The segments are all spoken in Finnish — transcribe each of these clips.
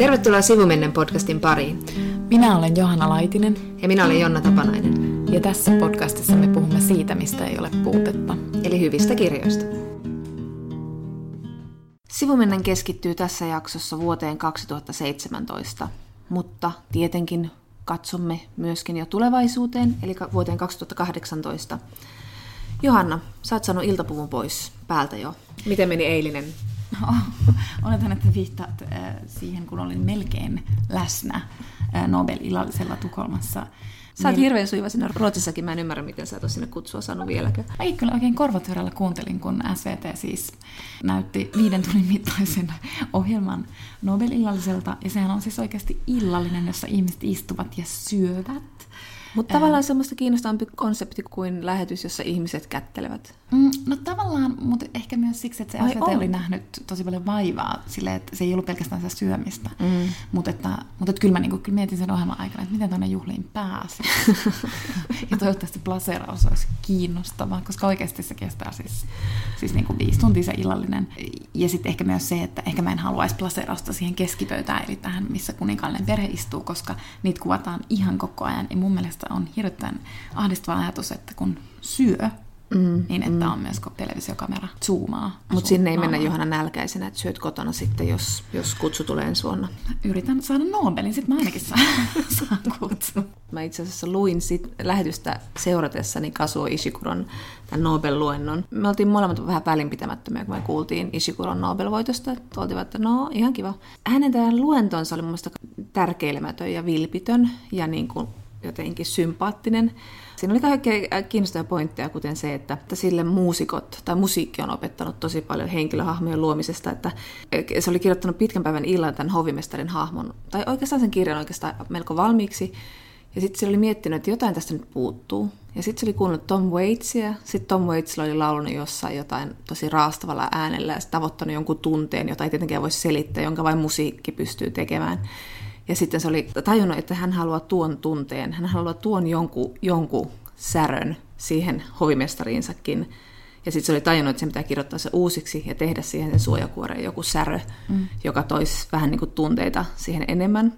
Tervetuloa Sivumennen podcastin pariin. Minä olen Johanna Laitinen. Ja minä olen Jonna Tapanainen. Ja tässä podcastissa me puhumme siitä, mistä ei ole puutetta. Eli hyvistä kirjoista. Sivumennen keskittyy tässä jaksossa vuoteen 2017, mutta tietenkin katsomme myöskin jo tulevaisuuteen, eli vuoteen 2018. Johanna, sä oot saanut iltapuvun pois päältä jo. Miten meni eilinen? Oletan, että viittaat äh, siihen, kun olin melkein läsnä äh, Nobel-illallisella Tukholmassa. Sä oot hirveän suiva sinne Ruotsissakin, mä en ymmärrä, miten sä et ole sinne kutsua saanut vieläkään. Ei kyllä oikein korvatyrellä kuuntelin, kun SVT siis näytti viiden tunnin mittaisen ohjelman Nobel-illalliselta. Ja sehän on siis oikeasti illallinen, jossa ihmiset istuvat ja syövät. Mutta tavallaan semmoista kiinnostavampi konsepti kuin lähetys, jossa ihmiset kättelevät. Mm, no tavallaan, mutta ehkä myös siksi, että se SVT oli nähnyt tosi paljon vaivaa sille, että se ei ollut pelkästään sitä syömistä. Mm. Mutta että, mutta että kyllä mä niinku, kyllä mietin sen ohjelman aikana, että miten tuonne juhliin pääsi. ja toivottavasti plaseraus olisi kiinnostava, koska oikeasti se kestää siis, siis niinku viisi tuntia se illallinen. Ja sitten ehkä myös se, että ehkä mä en haluaisi plaserausta siihen keskipöytään, eli tähän, missä kuninkaallinen perhe istuu, koska niitä kuvataan ihan koko ajan. Ja mun mielestä on hirveän ahdistava ajatus, että kun syö, Mm, niin että mm. on myös televisiokamera zoomaa. Mutta sinne ei mennä Johanna nälkäisenä, että syöt kotona sitten, jos, jos kutsu tulee ensi vuonna. Yritän saada Nobelin, sitten mä ainakin saan, saan kutsu. Mä itse asiassa luin sit lähetystä seuratessani Kasuo Ishikuron tämän Nobel-luennon. Me oltiin molemmat vähän välinpitämättömiä, kun me kuultiin Ishikuron Nobel-voitosta. Oltiin, että no, ihan kiva. Hänen tämän luentonsa oli mun mielestä tärkeilemätön ja vilpitön ja niin kuin jotenkin sympaattinen. Siinä oli kaikkea kiinnostavia pointteja, kuten se, että, että sille muusikot tai musiikki on opettanut tosi paljon henkilöhahmojen luomisesta, että se oli kirjoittanut pitkän päivän illan tämän hovimestarin hahmon, tai oikeastaan sen kirjan oikeastaan melko valmiiksi, ja sitten se oli miettinyt, että jotain tästä nyt puuttuu. Ja sitten se oli kuunnellut Tom Waitsia. Sitten Tom Waits oli laulunut jossain jotain tosi raastavalla äänellä ja tavoittanut jonkun tunteen, jota ei tietenkään voi selittää, jonka vain musiikki pystyy tekemään. Ja sitten se oli tajunnut, että hän haluaa tuon tunteen, hän haluaa tuon jonkun, jonkun särön siihen hovimestariinsakin. Ja sitten se oli tajunnut, että se pitää kirjoittaa se uusiksi ja tehdä siihen sen suojakuoreen joku särö, mm. joka toisi vähän niin kuin tunteita siihen enemmän.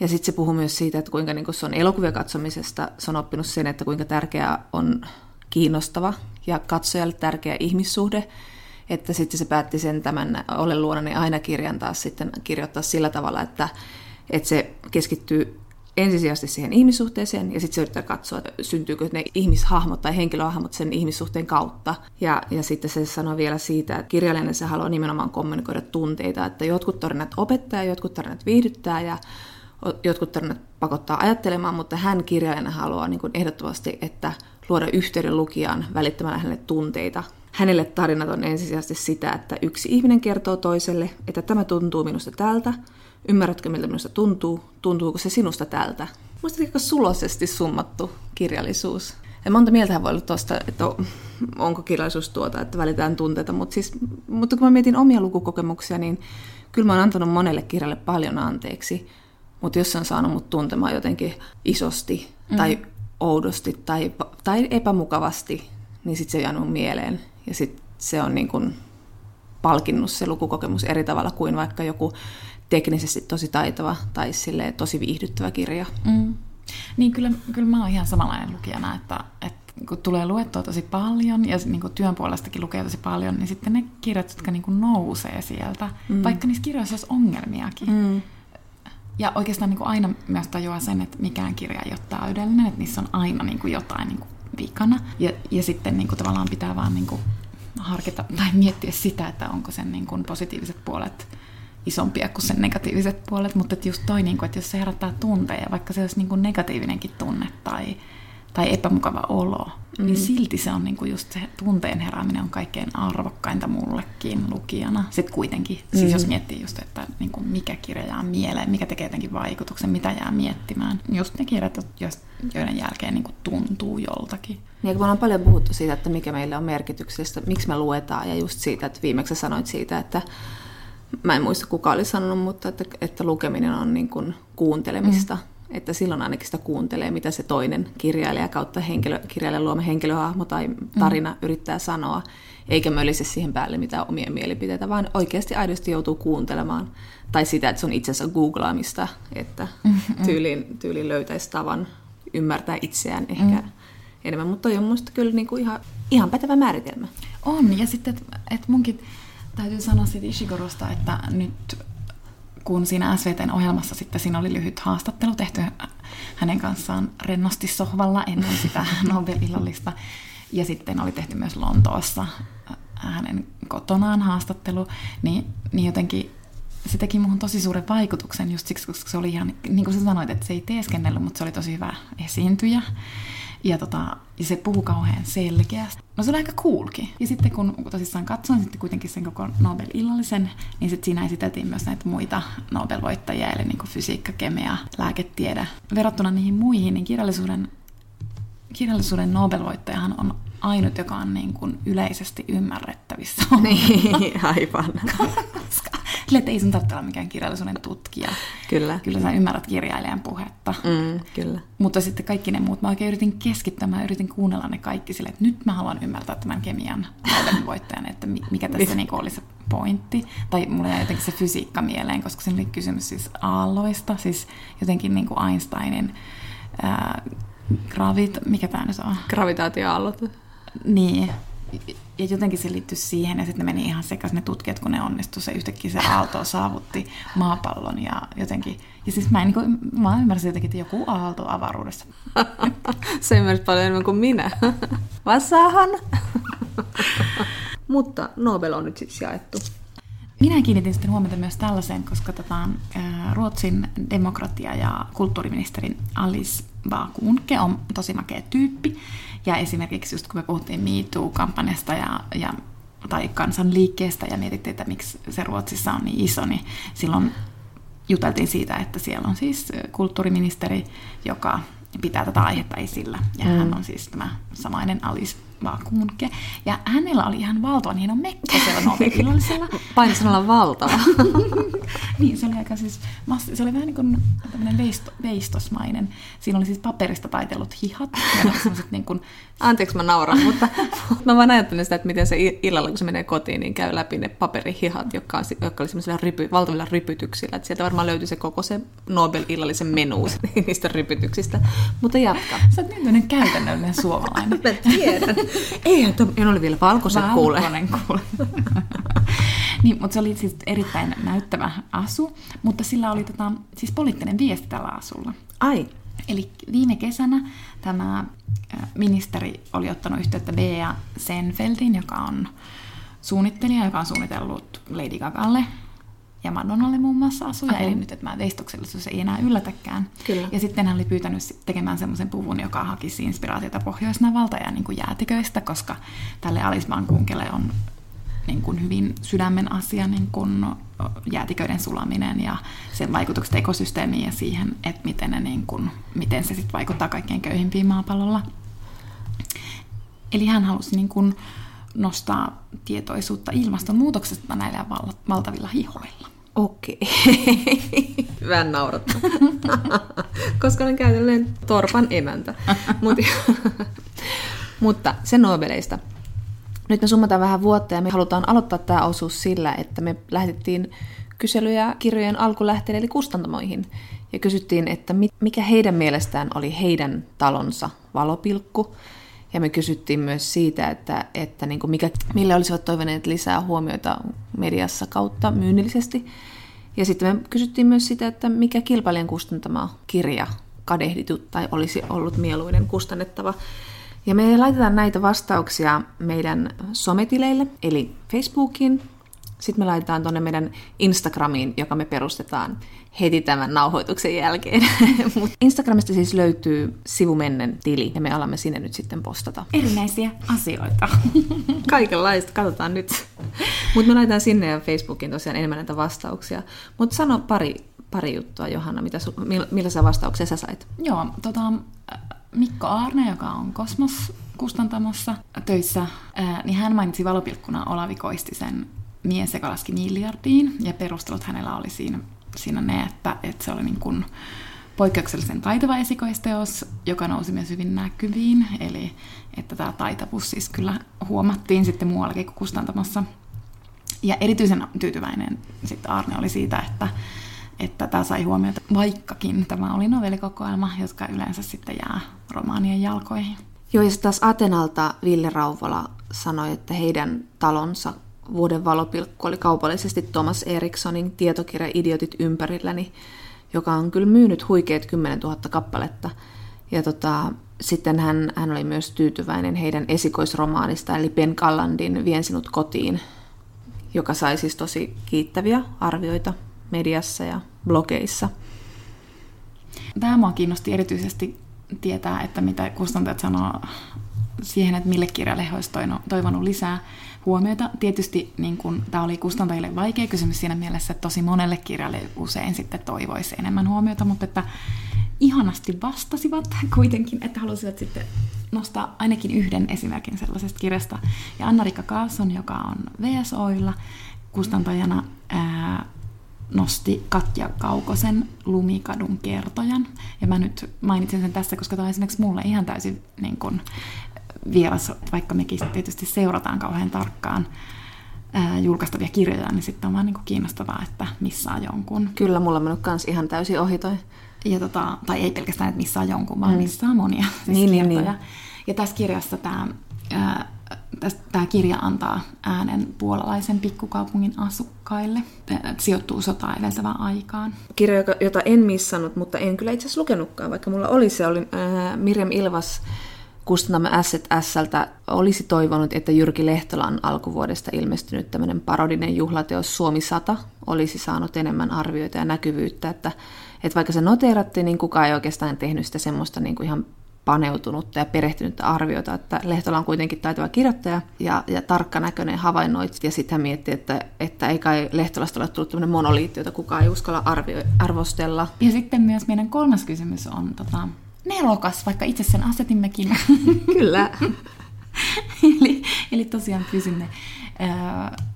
Ja sitten se puhuu myös siitä, että kuinka niin kuin se on elokuvia katsomisesta, se on oppinut sen, että kuinka tärkeää on kiinnostava ja katsojalle tärkeä ihmissuhde, että sitten se päätti sen tämän Ole luonani aina kirjan taas sitten kirjoittaa sillä tavalla, että että se keskittyy ensisijaisesti siihen ihmissuhteeseen ja sitten se yrittää katsoa, että syntyykö ne ihmishahmot tai henkilöhahmot sen ihmissuhteen kautta. Ja, ja sitten se sanoo vielä siitä, että kirjallinen se haluaa nimenomaan kommunikoida tunteita, että jotkut tarinat opettaa, jotkut tarinat viihdyttää ja jotkut tarinat pakottaa ajattelemaan, mutta hän kirjailijana haluaa niin kuin ehdottomasti, että luoda yhteyden lukijaan välittämällä hänelle tunteita. Hänelle tarinat on ensisijaisesti sitä, että yksi ihminen kertoo toiselle, että tämä tuntuu minusta tältä, Ymmärrätkö, miltä minusta tuntuu? Tuntuuko se sinusta tältä? Musta aika sulosesti summattu kirjallisuus. Ja monta mieltähän voi olla tuosta, että onko kirjallisuus tuota, että välitään tunteita, mutta, siis, mutta kun mä mietin omia lukukokemuksia, niin kyllä mä oon antanut monelle kirjalle paljon anteeksi, mutta jos se on saanut mut tuntemaan jotenkin isosti tai mm. oudosti tai, tai epämukavasti, niin sitten se ei jäänyt mieleen. Ja sitten se on niin kuin palkinnut se lukukokemus eri tavalla kuin vaikka joku teknisesti tosi taitava tai tosi viihdyttävä kirja. Mm. Niin kyllä, kyllä mä oon ihan samanlainen lukijana, että, että kun tulee luettua tosi paljon ja niin kuin työn puolestakin lukee tosi paljon, niin sitten ne kirjat, jotka niin kuin nousee sieltä, mm. vaikka niissä kirjoissa olisi ongelmiakin. Mm. Ja oikeastaan niin kuin aina myös tajuaa sen, että mikään kirja ei ole täydellinen, että niissä on aina niin kuin jotain niin kuin vikana. Ja, ja sitten niin kuin tavallaan pitää vaan niin kuin harkita tai miettiä sitä, että onko sen niin kuin positiiviset puolet isompia kuin sen negatiiviset puolet, mutta että just toi, niin kuin, että jos se herättää tunteja, vaikka se olisi niin kuin negatiivinenkin tunne tai, tai epämukava olo, niin mm. niin silti se on niin kuin just se tunteen herääminen on kaikkein arvokkainta mullekin lukijana. Sitten kuitenkin, mm. siis jos miettii just, että niin kuin mikä kirja jää mieleen, mikä tekee jotenkin vaikutuksen, mitä jää miettimään. Just ne kirjat, joiden jälkeen niin kuin tuntuu joltakin. Niin, kun me ollaan paljon puhuttu siitä, että mikä meille on merkityksellistä, miksi me luetaan, ja just siitä, että viimeksi sanoit siitä, että mä en muista kuka oli sanonut, mutta että, että lukeminen on niin kuin kuuntelemista. Mm. että silloin ainakin sitä kuuntelee, mitä se toinen kirjailija kautta henkilö, kirjailijan luoma henkilöhahmo tai tarina mm. yrittää sanoa, eikä mölise siihen päälle mitään omia mielipiteitä, vaan oikeasti aidosti joutuu kuuntelemaan. Tai sitä, että se on itse asiassa googlaamista, että mm-hmm. tyyliin, tyyliin löytäisi tavan ymmärtää itseään ehkä mm. enemmän. Mutta toi on minusta kyllä niinku ihan, ihan pätevä määritelmä. On, ja sitten, että et munkin täytyy sanoa siitä Ishigorosta, että nyt kun siinä SVTn ohjelmassa sitten siinä oli lyhyt haastattelu tehty hänen kanssaan rennosti sohvalla ennen sitä Nobel-illallista. Ja sitten oli tehty myös Lontoossa hänen kotonaan haastattelu, niin, niin jotenkin se teki muuhun tosi suuren vaikutuksen just siksi, koska se oli ihan, niin kuin sä sanoit, että se ei teeskennellyt, mutta se oli tosi hyvä esiintyjä. Ja, tota, ja se puhuu kauhean selkeästi. No se oli aika coolkin. Ja sitten kun tosissaan katsoin sitten kuitenkin sen koko Nobel-illallisen, niin sitten siinä esiteltiin myös näitä muita Nobel-voittajia, eli niin kuin fysiikka, kemia, lääketiede. Verrattuna niihin muihin, niin kirjallisuuden, kirjallisuuden Nobel-voittajahan on ainut, joka on niin kuin yleisesti ymmärrettävissä. Niin, aivan. Koska Sille, että ei sun tarvitse olla mikään kirjallisuuden tutkija. Kyllä. Kyllä sä ymmärrät kirjailijan puhetta. Mm, kyllä. Mutta sitten kaikki ne muut, mä oikein yritin keskittyä, mä yritin kuunnella ne kaikki sille, että nyt mä haluan ymmärtää tämän kemian voittajan, että mikä tässä niin oli se pointti. Tai mulla jäi jotenkin se fysiikka mieleen, koska siinä oli kysymys siis aalloista, siis jotenkin niin kuin Einsteinin ää, gravit, mikä tämä nyt on? Gravitaatioaallot. Niin, ja jotenkin se liittyi siihen, ja sitten ne meni ihan sekaisin ne tutkijat, kun ne onnistu se yhtäkkiä se aalto saavutti maapallon, ja jotenkin, ja siis mä, en, niin mä ymmärsin jotenkin, että joku aalto avaruudessa. se ymmärsit paljon enemmän kuin minä. Vasahan. Mutta Nobel on nyt sitten jaettu. Minä kiinnitin sitten huomiota myös tällaiseen, koska tota, Ruotsin demokratia- ja kulttuuriministerin Alice Bakunke on tosi makea tyyppi. Ja esimerkiksi just kun me puhuttiin MeToo-kampanjasta ja, ja tai kansanliikkeestä ja mietittiin, että miksi se Ruotsissa on niin iso, niin silloin juteltiin siitä, että siellä on siis kulttuuriministeri, joka pitää tätä aihetta esillä. Ja mm. hän on siis tämä samainen Alice Vakuunke. Ja hänellä oli ihan valtavan hieno mekko siellä Nobel-illallisella. Painosanalla valtava. niin, se oli aika siis, se oli vähän niin kuin tämmöinen veisto, veistosmainen. Siinä oli siis paperista taitellut hihat. Niin kuin... Anteeksi mä nauran, mutta mä vaan ajattelen sitä, että miten se illalla, kun se menee kotiin, niin käy läpi ne paperihihat, jotka, jotka oli semmoisilla rypy, valtavilla rypytyksillä. Että sieltä varmaan löytyi se koko se Nobel-illallisen menu niistä rypytyksistä. Mutta jatka. Sä oot niin käytännöllinen suomalainen. mä tiedän. Eihän, en ole vielä valkoiset kuule. Valkoinen kuule. niin, mutta se oli siis erittäin näyttävä asu, mutta sillä oli tota, siis poliittinen viesti tällä asulla. Ai. Eli viime kesänä tämä ministeri oli ottanut yhteyttä Bea Senfeldin, joka on suunnittelija, joka on suunnitellut Lady Gagalle ja Madonnalle muun muassa asuja, okay. eli nyt, että mä veistoksellisuus ei enää yllätäkään. Kyllä. Ja sitten hän oli pyytänyt tekemään semmoisen puvun, joka hakisi inspiraatiota Pohjoisnavalta ja niin kuin jäätiköistä, koska tälle Alisman kunkelle on niin kuin hyvin sydämen asia niin kuin jäätiköiden sulaminen ja sen vaikutukset ekosysteemiin ja siihen, että miten, ne niin kuin, miten se sitten vaikuttaa kaikkein köyhimpiin maapallolla. Eli hän halusi niin kuin nostaa tietoisuutta ilmastonmuutoksesta näillä valtavilla hihoilla. Okei. Vähän naurattu. Koska olen käytännöllinen torpan emäntä. Mut, mutta se Nobeleista. Nyt me summataan vähän vuotta ja me halutaan aloittaa tämä osuus sillä, että me lähetettiin kyselyjä kirjojen alkulähteille eli kustantamoihin. Ja kysyttiin, että mikä heidän mielestään oli heidän talonsa valopilkku. Ja me kysyttiin myös siitä, että, että niin kuin mikä, mille olisivat toivoneet lisää huomioita mediassa kautta myynnillisesti. Ja sitten me kysyttiin myös sitä, että mikä kilpailijan kustantama kirja kadehditut tai olisi ollut mieluinen kustannettava. Ja me laitetaan näitä vastauksia meidän sometileille, eli Facebookiin, sitten me laitetaan tuonne meidän Instagramiin, joka me perustetaan heti tämän nauhoituksen jälkeen. Mut Instagramista siis löytyy sivumennen tili ja me alamme sinne nyt sitten postata. Erinäisiä asioita. Kaikenlaista, katsotaan nyt. Mutta me laitetaan sinne ja Facebookiin tosiaan enemmän näitä vastauksia. Mutta sano pari, pari juttua, Johanna, mitä su, millaisia vastauksia sä sait? Joo, tota, Mikko Aarne, joka on Kosmos kustantamossa töissä, niin hän mainitsi valopilkkuna Olavi Koistisen mies, joka laski miljardiin, ja perustelut hänellä oli siinä, siinä ne, että, että se oli niin kuin poikkeuksellisen taitava esikoisteos, joka nousi myös hyvin näkyviin, eli että tämä taitavuus siis kyllä huomattiin sitten muuallakin kuin kustantamassa. Ja erityisen tyytyväinen sitten Arne oli siitä, että, että tämä sai huomiota, vaikkakin tämä oli novellikokoelma, jotka yleensä sitten jää romaanien jalkoihin. Joo, ja taas Atenalta Ville Rauvola sanoi, että heidän talonsa vuoden valopilkku oli kaupallisesti Thomas Erikssonin tietokirja Idiotit ympärilläni, joka on kyllä myynyt huikeet 10 000 kappaletta. Ja tota, sitten hän, hän oli myös tyytyväinen heidän esikoisromaanista, eli Ben Kallandin Vien sinut kotiin, joka sai siis tosi kiittäviä arvioita mediassa ja blogeissa. Tämä mua kiinnosti erityisesti tietää, että mitä kustantajat sanoo siihen, että mille kirjalle he olisivat toivonut lisää huomiota. Tietysti niin kun, tämä oli kustantajille vaikea kysymys siinä mielessä, että tosi monelle kirjalle usein sitten toivoisi enemmän huomiota, mutta että ihanasti vastasivat kuitenkin, että halusivat sitten nostaa ainakin yhden esimerkin sellaisesta kirjasta. Ja Anna-Rikka Kaasson, joka on VSOilla kustantajana, ää, nosti Katja Kaukosen Lumikadun kertojan. Ja mä nyt mainitsen sen tässä, koska tämä on esimerkiksi mulle ihan täysin niin kun, vieras, vaikka mekin tietysti seurataan kauhean tarkkaan ää, julkaistavia kirjoja, niin sitten on vaan niin kiinnostavaa, että missä on jonkun. Kyllä, mulla on mennyt kans ihan täysin ohi toi. Ja tota, tai ei pelkästään, että missä on jonkun, vaan mm. missä on monia siis niin, niin, niin. Ja tässä kirjassa tämä Tämä kirja antaa äänen puolalaisen pikkukaupungin asukkaille. Sijoittuu sotaa edeltävään aikaan. Kirja, jota en missannut, mutta en kyllä itse asiassa lukenutkaan, vaikka mulla oli se, oli Mirjam Ilvas kustantamme Asset Sältä olisi toivonut, että Jyrki Lehtolan alkuvuodesta ilmestynyt tämmöinen parodinen juhlateos Suomi 100 olisi saanut enemmän arvioita ja näkyvyyttä, että, että vaikka se noteerattiin, niin kukaan ei oikeastaan tehnyt sitä semmoista niin kuin ihan paneutunutta ja perehtynyttä arviota, että Lehtola on kuitenkin taitava kirjoittaja ja, ja tarkkanäköinen havainnoitsija, ja sitten hän mietti, että, että ei kai Lehtolasta ole tullut tämmöinen monoliitti, jota kukaan ei uskalla arvio, arvostella. Ja sitten myös meidän kolmas kysymys on tota, nelokas, vaikka itse sen asetimmekin. Kyllä. eli, eli tosiaan pysymme.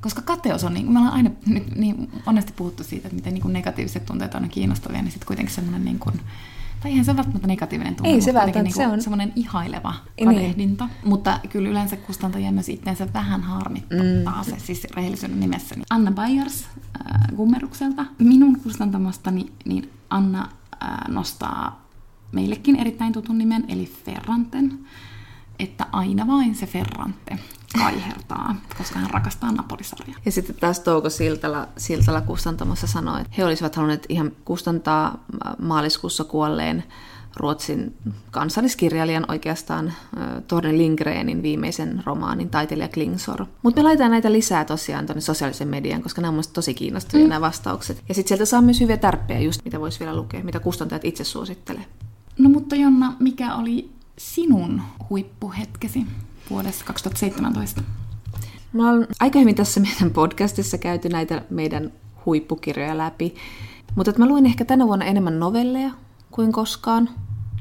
koska kateus on, niin me ollaan aina nyt niin monesti puhuttu siitä, että miten niin kuin negatiiviset tunteet on kiinnostavia, niin sitten kuitenkin semmoinen niin kuin, tai eihän se välttämättä negatiivinen tunne, Ei se välttämättä, niin se on semmoinen ihaileva niin. kadehdinta. Niin. Mutta kyllä yleensä kustantajia myös itseensä vähän harmittaa mm. se, siis rehellisyyden nimessä. Niin Anna Bayers äh, Gummerukselta. Minun kustantamastani niin Anna äh, nostaa meillekin erittäin tutun nimen, eli Ferranten, että aina vain se Ferrante kaihertaa, koska hän rakastaa Napolisarjaa. Ja sitten taas Touko Siltala, Siltala kustantamassa sanoi, että he olisivat halunneet ihan kustantaa maaliskuussa kuolleen Ruotsin kansalliskirjailijan oikeastaan Torne Lindgrenin viimeisen romaanin Taiteilija Klingsor. Mutta me laitetaan näitä lisää tosiaan tuonne sosiaalisen median, koska nämä on tosi kiinnostavia mm. nämä vastaukset. Ja sitten sieltä saa myös hyviä tärppejä, just mitä voisi vielä lukea, mitä kustantajat itse suosittelee. No mutta Jonna, mikä oli sinun huippuhetkesi vuodessa 2017? Mä olen aika hyvin tässä meidän podcastissa käyty näitä meidän huippukirjoja läpi, mutta mä luin ehkä tänä vuonna enemmän novelleja kuin koskaan.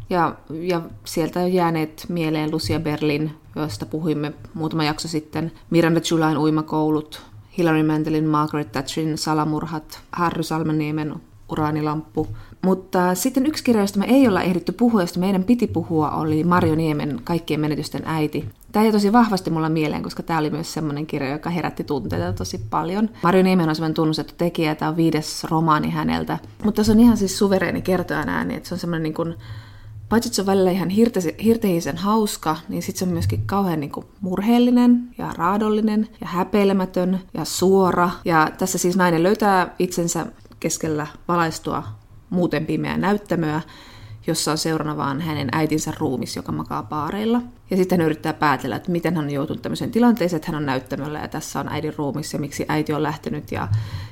Ja, ja sieltä on jääneet mieleen Lucia Berlin, josta puhuimme muutama jakso sitten, Miranda Julain uimakoulut, Hilary Mantelin Margaret Thatcherin salamurhat, Harry Salmeniemen uraanilamppu, mutta sitten yksi kirja, josta me ei olla ehditty puhua, josta meidän piti puhua, oli Marjo Niemen Kaikkien menetysten äiti. Tämä jäi tosi vahvasti mulla mieleen, koska tämä oli myös semmoinen kirja, joka herätti tunteita tosi paljon. Marjo Niemen on semmoinen tunnustettu tekijä, tämä on viides romaani häneltä. Mutta se on ihan siis suvereeni kertojan ääni, että se on semmoinen niin kuin, paitsi että se on välillä ihan hirteisen hauska, niin sitten se on myöskin kauhean niin kuin murheellinen ja raadollinen ja häpeilemätön ja suora. Ja tässä siis nainen löytää itsensä keskellä valaistua muuten pimeää näyttämöä, jossa on seurana vaan hänen äitinsä ruumis, joka makaa paareilla. Ja sitten hän yrittää päätellä, että miten hän on joutunut tämmöiseen tilanteeseen, että hän on näyttämöllä ja tässä on äidin ruumis ja miksi äiti on lähtenyt. Ja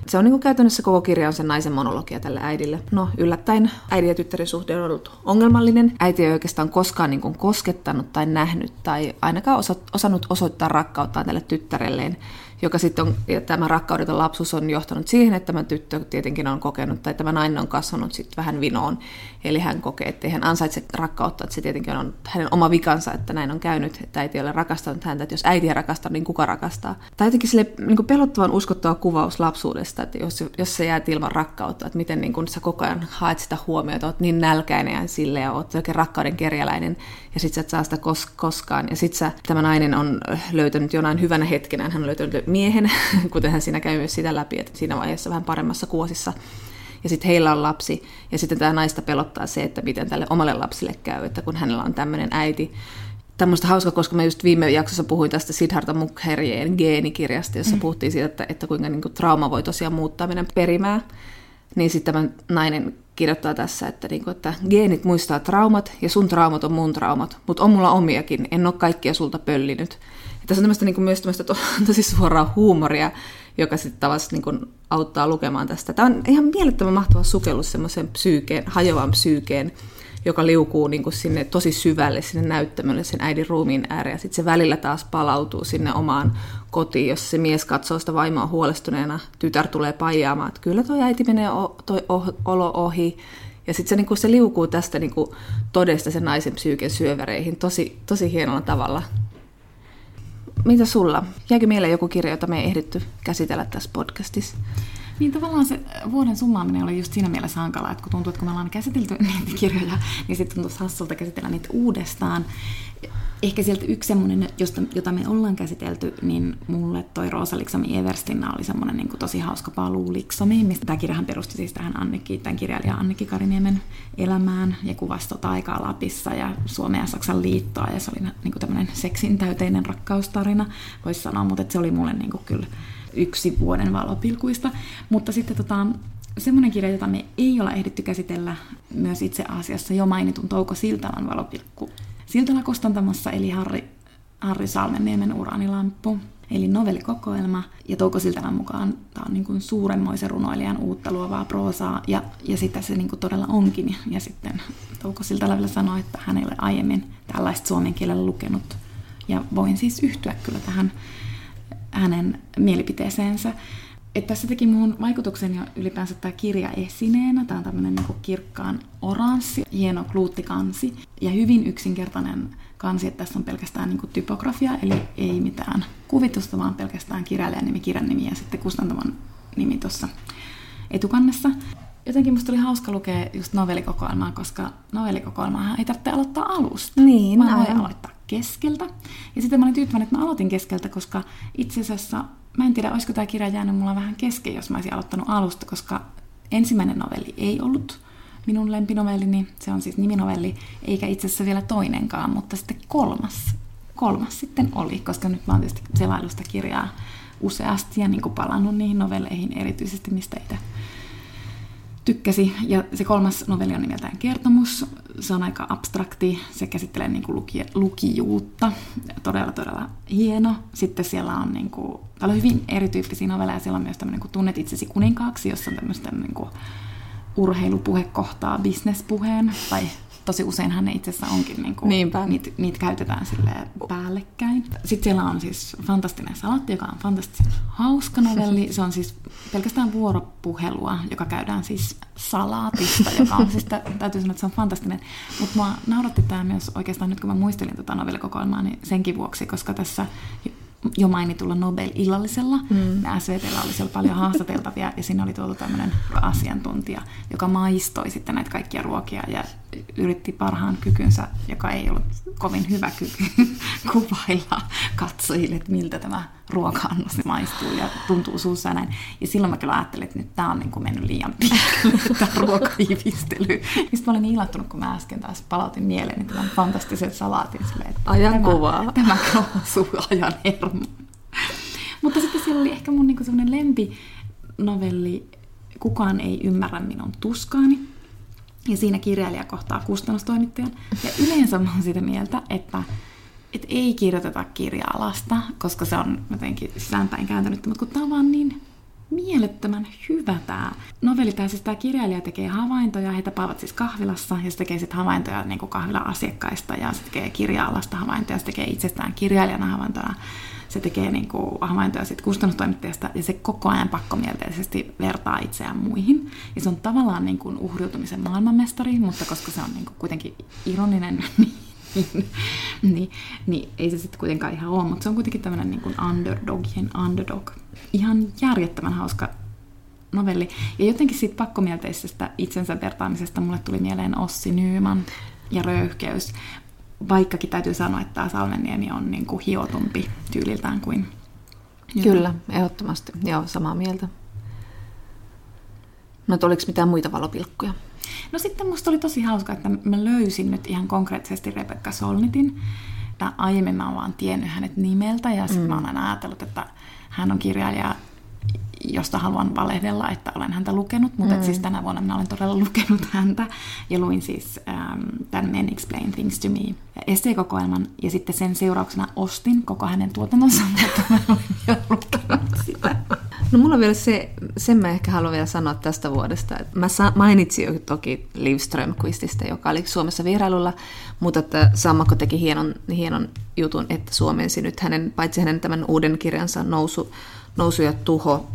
se on niin kuin käytännössä koko kirja on sen naisen monologia tälle äidille. No yllättäen äidin ja tyttären suhde on ollut ongelmallinen. Äiti ei oikeastaan koskaan niin kuin koskettanut tai nähnyt tai ainakaan osannut osoittaa rakkauttaan tälle tyttärelleen, joka sitten on, ja tämä rakkaudeton lapsuus on johtanut siihen, että tämä tyttö tietenkin on kokenut, tai tämä nainen on kasvanut sitten vähän vinoon. Eli hän kokee, että hän ansaitse rakkautta, että se tietenkin on hänen oma vikansa, että näin on käynyt, että äiti ei ole rakastanut häntä, että jos äiti ei rakasta, niin kuka rakastaa. Tai jotenkin sille niin pelottavan uskottava kuvaus lapsuudesta, että jos, jos sä jäät ilman rakkautta, että miten niin kun sä koko ajan haet sitä huomiota, oot niin nälkäinen ja sille ja oot oikein rakkauden kerjäläinen, ja sit sä et saa sitä kos- koskaan. Ja sit sä, tämä nainen on löytänyt jonain hyvänä hetkenä, hän on löytänyt miehen, kuten hän siinä käy myös sitä läpi, että siinä vaiheessa vähän paremmassa kuosissa. Ja sitten heillä on lapsi, ja sitten tämä naista pelottaa se, että miten tälle omalle lapsille käy, että kun hänellä on tämmöinen äiti, tämmöistä hauska, koska mä just viime jaksossa puhuin tästä Siddhartha Mukherjeen geenikirjasta, jossa mm. puhuttiin siitä, että, että kuinka niin kuin trauma voi tosiaan muuttaa meidän perimää. Niin sitten tämä nainen kirjoittaa tässä, että, niin kuin, että geenit muistaa traumat ja sun traumat on mun traumat, mutta on mulla omiakin, en ole kaikkia sulta pöllinyt. Tässä on tämmöistä, niin kuin, myös tämmöistä to, tosi suoraa huumoria, joka sitten tavallaan niin kuin, auttaa lukemaan tästä. Tämä on ihan mielettömän mahtava sukellus semmoiseen psyykeen, hajoavan psyykeen, joka liukuu niin kuin sinne tosi syvälle sinne näyttämölle sen äidin ruumiin ääreen. Ja sitten se välillä taas palautuu sinne omaan kotiin, jos se mies katsoo sitä vaimoa huolestuneena. Tytär tulee paijaamaan, että kyllä toi äiti menee o, toi oh, olo ohi. Ja sitten se, niin se liukuu tästä niin kuin todesta sen naisen psyyken syöväreihin tosi, tosi hienolla tavalla. Mitä sulla? Jääkö mieleen joku kirja, jota me ei ehditty käsitellä tässä podcastissa? Niin tavallaan se vuoden summaaminen oli just siinä mielessä hankalaa, että kun tuntuu, että kun me ollaan käsitelty niitä kirjoja, niin sitten tuntuu hassulta käsitellä niitä uudestaan. Ehkä sieltä yksi semmoinen, josta, jota me ollaan käsitelty, niin mulle toi Roosa Liksomi Everstinna oli semmoinen niin tosi hauska paluu Liksomiin, mistä tämä kirjahan perustui siis tähän Annikki, tämän kirjailija Annikki Kariniemen elämään ja kuvasi tota aikaa Lapissa ja Suomen ja Saksan liittoa ja se oli niin tämmöinen seksin täyteinen rakkaustarina, voisi sanoa, mutta se oli mulle niin kyllä yksi vuoden valopilkuista. Mutta sitten tota, semmoinen kirja, jota me ei olla ehditty käsitellä myös itse asiassa jo mainitun Touko Siltalan valopilkku Siltala Kustantamossa, eli Harri, Harri Salmeniemen Uranilamppu, eli novellikokoelma. Ja Touko Siltalan mukaan tämä on niin kuin suuremmoisen runoilijan uutta luovaa proosaa, ja, ja sitä se niin kuin todella onkin. Ja sitten Touko Siltala vielä sanoi, että hän ei ole aiemmin tällaista suomen kielellä lukenut. Ja voin siis yhtyä kyllä tähän hänen mielipiteeseensä. Että tässä teki muun vaikutuksen jo ylipäänsä tämä kirja esineenä. Tämä on tämmöinen niin kirkkaan oranssi, hieno kluuttikansi ja hyvin yksinkertainen kansi, että tässä on pelkästään niin typografia, eli ei mitään kuvitusta, vaan pelkästään kirjailijan nimi, kirjan nimi ja sitten kustantavan nimi tuossa etukannessa. Jotenkin musta oli hauska lukea just novellikokoelmaa, koska novellikokoelmaa ei tarvitse aloittaa alusta. Niin, vaan voi aloittaa keskeltä. Ja sitten mä olin tyytyväinen, että mä aloitin keskeltä, koska itse asiassa mä en tiedä, olisiko tämä kirja jäänyt mulla vähän kesken, jos mä olisin aloittanut alusta, koska ensimmäinen novelli ei ollut minun lempinovellini, se on siis niminovelli, eikä itse asiassa vielä toinenkaan, mutta sitten kolmas, kolmas sitten oli, koska nyt mä oon tietysti selailusta kirjaa useasti ja niin kuin palannut niihin novelleihin erityisesti, mistä itse tykkäsi. Ja se kolmas novelli on nimeltään Kertomus. Se on aika abstrakti. Se käsittelee niin kuin luki, lukijuutta. Todella, todella hieno. Sitten siellä on niin kuin, paljon hyvin erityyppisiä novelleja. Siellä on myös tämmöinen kuin Tunnet itsesi kuninkaaksi, jossa on tämmöistä niin kuin, urheilupuhe kohtaa bisnespuheen, tai tosi useinhan ne itse asiassa onkin, niin kuin, Niinpä. niitä, niitä käytetään sille päällekkäin. Sitten siellä on siis Fantastinen salatti, joka on fantastisen hauska novelli. Se on siis pelkästään vuoropuhelua, joka käydään siis salaatista, joka on siis, täytyy sanoa, että se on fantastinen. Mutta mua nauratti tämä myös oikeastaan nyt, kun mä muistelin tätä novellikokoelmaa, niin senkin vuoksi, koska tässä jo mainitulla Nobel-illallisella. Mm. SVTllä oli siellä paljon haastateltavia ja siinä oli tullut tämmöinen asiantuntija, joka maistoi sitten näitä kaikkia ruokia ja yritti parhaan kykynsä, joka ei ollut kovin hyvä kyky kuvailla katsojille, että miltä tämä ruoka-annos maistuu ja tuntuu suussa näin. Ja silloin mä kyllä ajattelin, että nyt tämä on niin kuin mennyt liian pitkälle, tämä ruokahivistely. Ja sitten mä olin niin ilahtunut, kun mä äsken taas palautin mieleen tämän fantastisen salaatin. Silleen, että ajan. Tämä, tämä osuu ajan hermo. Mutta sitten siellä oli ehkä mun niin semmoinen lempinovelli Kukaan ei ymmärrä minun tuskaani. Ja siinä kirjailija kohtaa kustannustoimittajan. Ja yleensä mä oon sitä mieltä, että et ei kirjoiteta kirja-alasta, koska se on jotenkin sisäänpäin kääntänyt, mutta kun tämä on vaan niin mielettömän hyvä tämä novelli. Tämä siis tämä kirjailija tekee havaintoja, he tapaavat siis kahvilassa ja se tekee sitten havaintoja niin kuin kahvila-asiakkaista ja se tekee kirja-alasta havaintoja, se tekee itsestään kirjailijana havaintoja se tekee niin kuin havaintoja siitä kustannustoimittajasta ja se koko ajan pakkomielteisesti vertaa itseään muihin. Ja se on tavallaan niin kuin uhriutumisen maailmanmestari, mutta koska se on niin kuin kuitenkin ironinen, niin niin, niin ei se sitten kuitenkaan ihan ole, mutta se on kuitenkin tämmöinen niin underdogien underdog. Ihan järjettömän hauska novelli. Ja jotenkin siitä pakkomielteisestä itsensä vertaamisesta mulle tuli mieleen Ossi Nyyman ja Röyhkeys. Vaikkakin täytyy sanoa, että tämä Salmenniemi on niin kuin hiotumpi tyyliltään kuin... Kyllä, ehdottomasti. Joo, samaa mieltä. No, oliko mitään muita valopilkkuja? No sitten musta oli tosi hauska, että mä löysin nyt ihan konkreettisesti Rebecca Solnitin. Tää aiemmin mä oon vaan tiennyt hänet nimeltä ja sitten mm. mä oon aina ajatellut, että hän on kirjailija josta haluan valehdella, että olen häntä lukenut, mutta mm. siis tänä vuonna minä olen todella lukenut häntä ja luin siis ähm, tämän Men Explain Things to Me esseekokoelman ja sitten sen seurauksena ostin koko hänen tuotantonsa, mutta mä olen vielä lukenut sitä. No mulla on vielä se, sen mä ehkä haluan vielä sanoa tästä vuodesta. Mä mainitsin jo toki Liv Strömquististä, joka oli Suomessa vierailulla, mutta että Sammakko teki hienon, hienon jutun, että suomensi nyt hänen, paitsi hänen tämän uuden kirjansa Nousu, nousu ja tuho,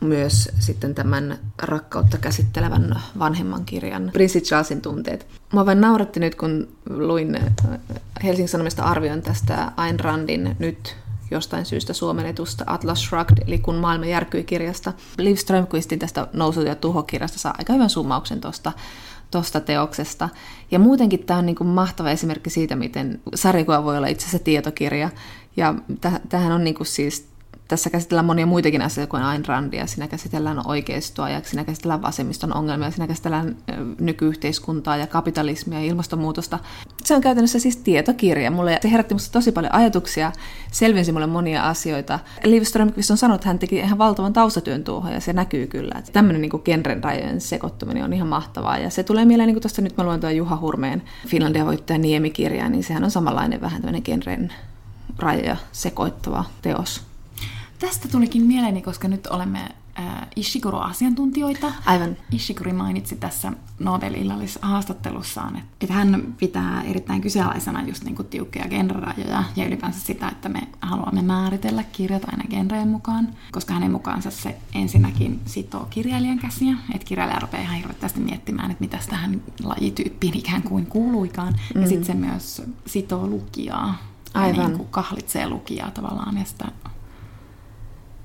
myös sitten tämän rakkautta käsittelevän vanhemman kirjan Prinssi Charlesin tunteet. Mä vain nauratti nyt, kun luin Helsingin Sanomista arvion tästä Ayn Randin nyt jostain syystä suomennetusta Atlas Shrugged, eli kun maailma järkyi kirjasta. Liv Strömquistin tästä Nousu- ja tuho-kirjasta saa aika hyvän summauksen tuosta tosta teoksesta. Ja muutenkin tämä on niin kuin mahtava esimerkki siitä, miten sarjakuva voi olla itse asiassa tietokirja. Ja tähän on niin kuin siis tässä käsitellään monia muitakin asioita kuin Ayn Randia. Siinä käsitellään oikeistoa ja siinä käsitellään vasemmiston ongelmia, siinä käsitellään nykyyhteiskuntaa ja kapitalismia ja ilmastonmuutosta. Se on käytännössä siis tietokirja. Mulle, se herätti minusta tosi paljon ajatuksia, selvensi mulle monia asioita. Liv Strömqvist on sanonut, että hän teki ihan valtavan taustatyön tuohon ja se näkyy kyllä. Että tämmöinen niin genren rajojen sekoittuminen on ihan mahtavaa. Ja se tulee mieleen, niin kuin tuosta nyt mä luen tuon Juha Hurmeen Finlandia voittaja Niemi-kirjaa, niin sehän on samanlainen vähän tämmöinen genren rajoja sekoittava teos. Tästä tulikin mieleeni, koska nyt olemme äh, Ishiguro-asiantuntijoita. Aivan. Ishiguri mainitsi tässä Nobel-illallisessa haastattelussaan, että hän pitää erittäin kyseenalaisena just niin kuin tiukkoja genrerajoja ja ylipäänsä sitä, että me haluamme määritellä kirjat aina genreen mukaan, koska hänen mukaansa se ensinnäkin sitoo kirjailijan käsiä, että kirjailija rupeaa ihan hirveästi miettimään, että mitä tähän lajityyppiin ikään kuin kuuluikaan, mm. ja sitten se myös sitoo lukijaa. Aivan. Niin kuin kahlitsee lukijaa tavallaan ja sitä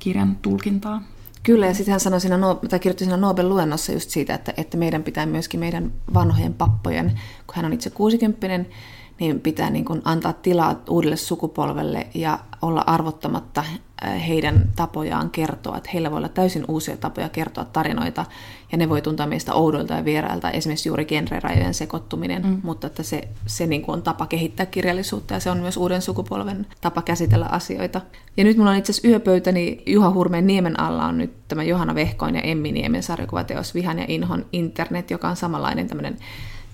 kirjan tulkintaa. Kyllä, ja sitten hän sanoi siinä, tai kirjoitti siinä Nobel-luennossa just siitä, että, että meidän pitää myöskin meidän vanhojen pappojen, kun hän on itse 60 niin pitää niin kuin antaa tilaa uudelle sukupolvelle ja olla arvottamatta äh, heidän tapojaan kertoa. Että heillä voi olla täysin uusia tapoja kertoa tarinoita ja ne voi tuntua meistä oudoilta ja vierailta, esimerkiksi juuri genrerajojen sekoittuminen, mm. mutta että se, se niin kuin on tapa kehittää kirjallisuutta ja se on myös uuden sukupolven tapa käsitellä asioita. Ja nyt mulla on itse asiassa yöpöytäni Juha Hurmeen Niemen alla on nyt tämä Johanna Vehkoin ja Emmi Niemen sarjakuvateos Vihan ja Inhon internet, joka on samanlainen tämmöinen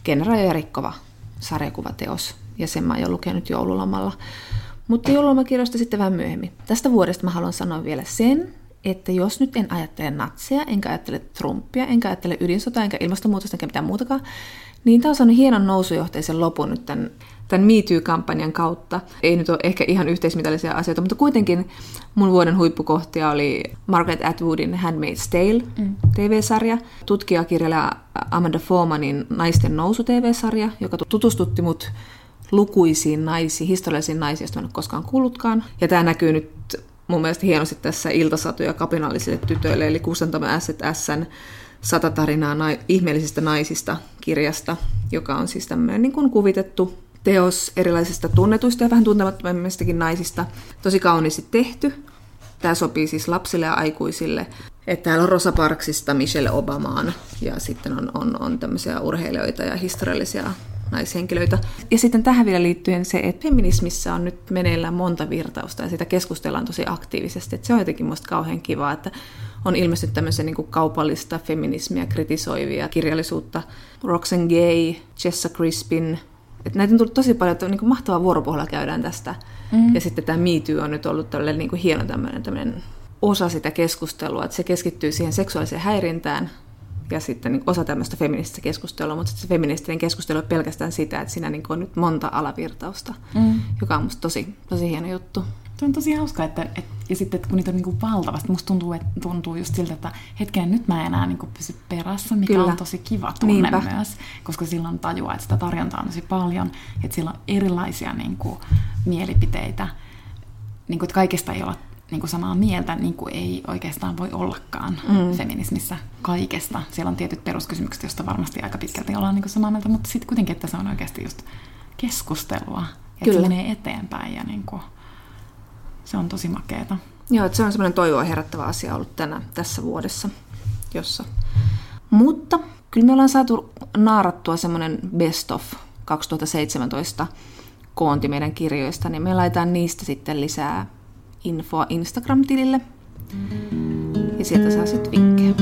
genrerajoja rikkova sarjakuvateos, ja sen mä oon lukenut joululomalla. Mutta joululomakirjoista sitten vähän myöhemmin. Tästä vuodesta mä haluan sanoa vielä sen, että jos nyt en ajattele natseja, enkä ajattele Trumpia, enkä ajattele ydinsotaa, enkä ilmastonmuutosta, enkä mitään muutakaan, niin tämä on saanut hienon nousujohteisen lopun nyt tämän tämän MeToo-kampanjan kautta. Ei nyt ole ehkä ihan yhteismitallisia asioita, mutta kuitenkin mun vuoden huippukohtia oli Margaret Atwoodin Handmaid's Tale mm. TV-sarja, tutkijakirjailija Amanda Formanin Naisten nousu TV-sarja, joka tutustutti mut lukuisiin naisiin, historiallisiin naisiin, joista en ole koskaan kuullutkaan. Ja tämä näkyy nyt mun mielestä hienosti tässä Iltasatuja kapinallisille tytöille, eli Kustantamme Asset Sn sata tarinaa na- ihmeellisistä naisista kirjasta, joka on siis tämmöinen niin kuin kuvitettu teos erilaisista tunnetuista ja vähän tuntemattomimmistakin naisista. Tosi kauniisti tehty. Tämä sopii siis lapsille ja aikuisille. Että täällä on Rosa Parksista Michelle Obamaan ja sitten on, on, on tämmöisiä urheilijoita ja historiallisia naishenkilöitä. Ja sitten tähän vielä liittyen se, että feminismissä on nyt meneillään monta virtausta ja sitä keskustellaan tosi aktiivisesti. Että se on jotenkin musta kauhean kiva, että on ilmestynyt tämmöisen niin kaupallista feminismiä kritisoivia kirjallisuutta. Roxanne Gay, Jessa Crispin, että näitä on tullut tosi paljon, että niin kuin mahtavaa vuoropuhelua käydään tästä. Mm. Ja sitten tämä MeToo on nyt ollut tällainen niin hieno tämmöinen, tämmöinen osa sitä keskustelua, että se keskittyy siihen seksuaaliseen häirintään ja sitten niin osa tämmöistä feminististä keskustelua, mutta se feministinen keskustelu on pelkästään sitä, että siinä niin on nyt monta alavirtausta, mm. joka on musta tosi, tosi hieno juttu. Se on tosi hauska, että, että ja sitten että kun niitä on niin kuin valtavasti, musta tuntuu, että, tuntuu just siltä, että hetken nyt mä en enää niin kuin pysy perässä, mikä Kyllä. on tosi kiva tunne Niinpä. myös, koska silloin tajuaa, että sitä tarjontaa on tosi paljon, että sillä on erilaisia niin kuin, mielipiteitä, niin kuin, että kaikesta ei olla niin kuin samaa mieltä, niin kuin ei oikeastaan voi ollakaan mm. feminismissä kaikesta. Siellä on tietyt peruskysymykset, joista varmasti aika pitkälti ollaan niin kuin samaa mieltä, mutta sitten kuitenkin, että se on oikeasti just keskustelua, että Kyllä. se menee eteenpäin ja niin kuin, se on tosi makeeta. Joo, että se on semmoinen toivoa herättävä asia ollut tänä, tässä vuodessa, jossa. Mutta kyllä me ollaan saatu naarattua semmoinen best of 2017 koonti meidän kirjoista, niin me laitetaan niistä sitten lisää infoa Instagram-tilille. Ja sieltä saa sitten vinkkejä.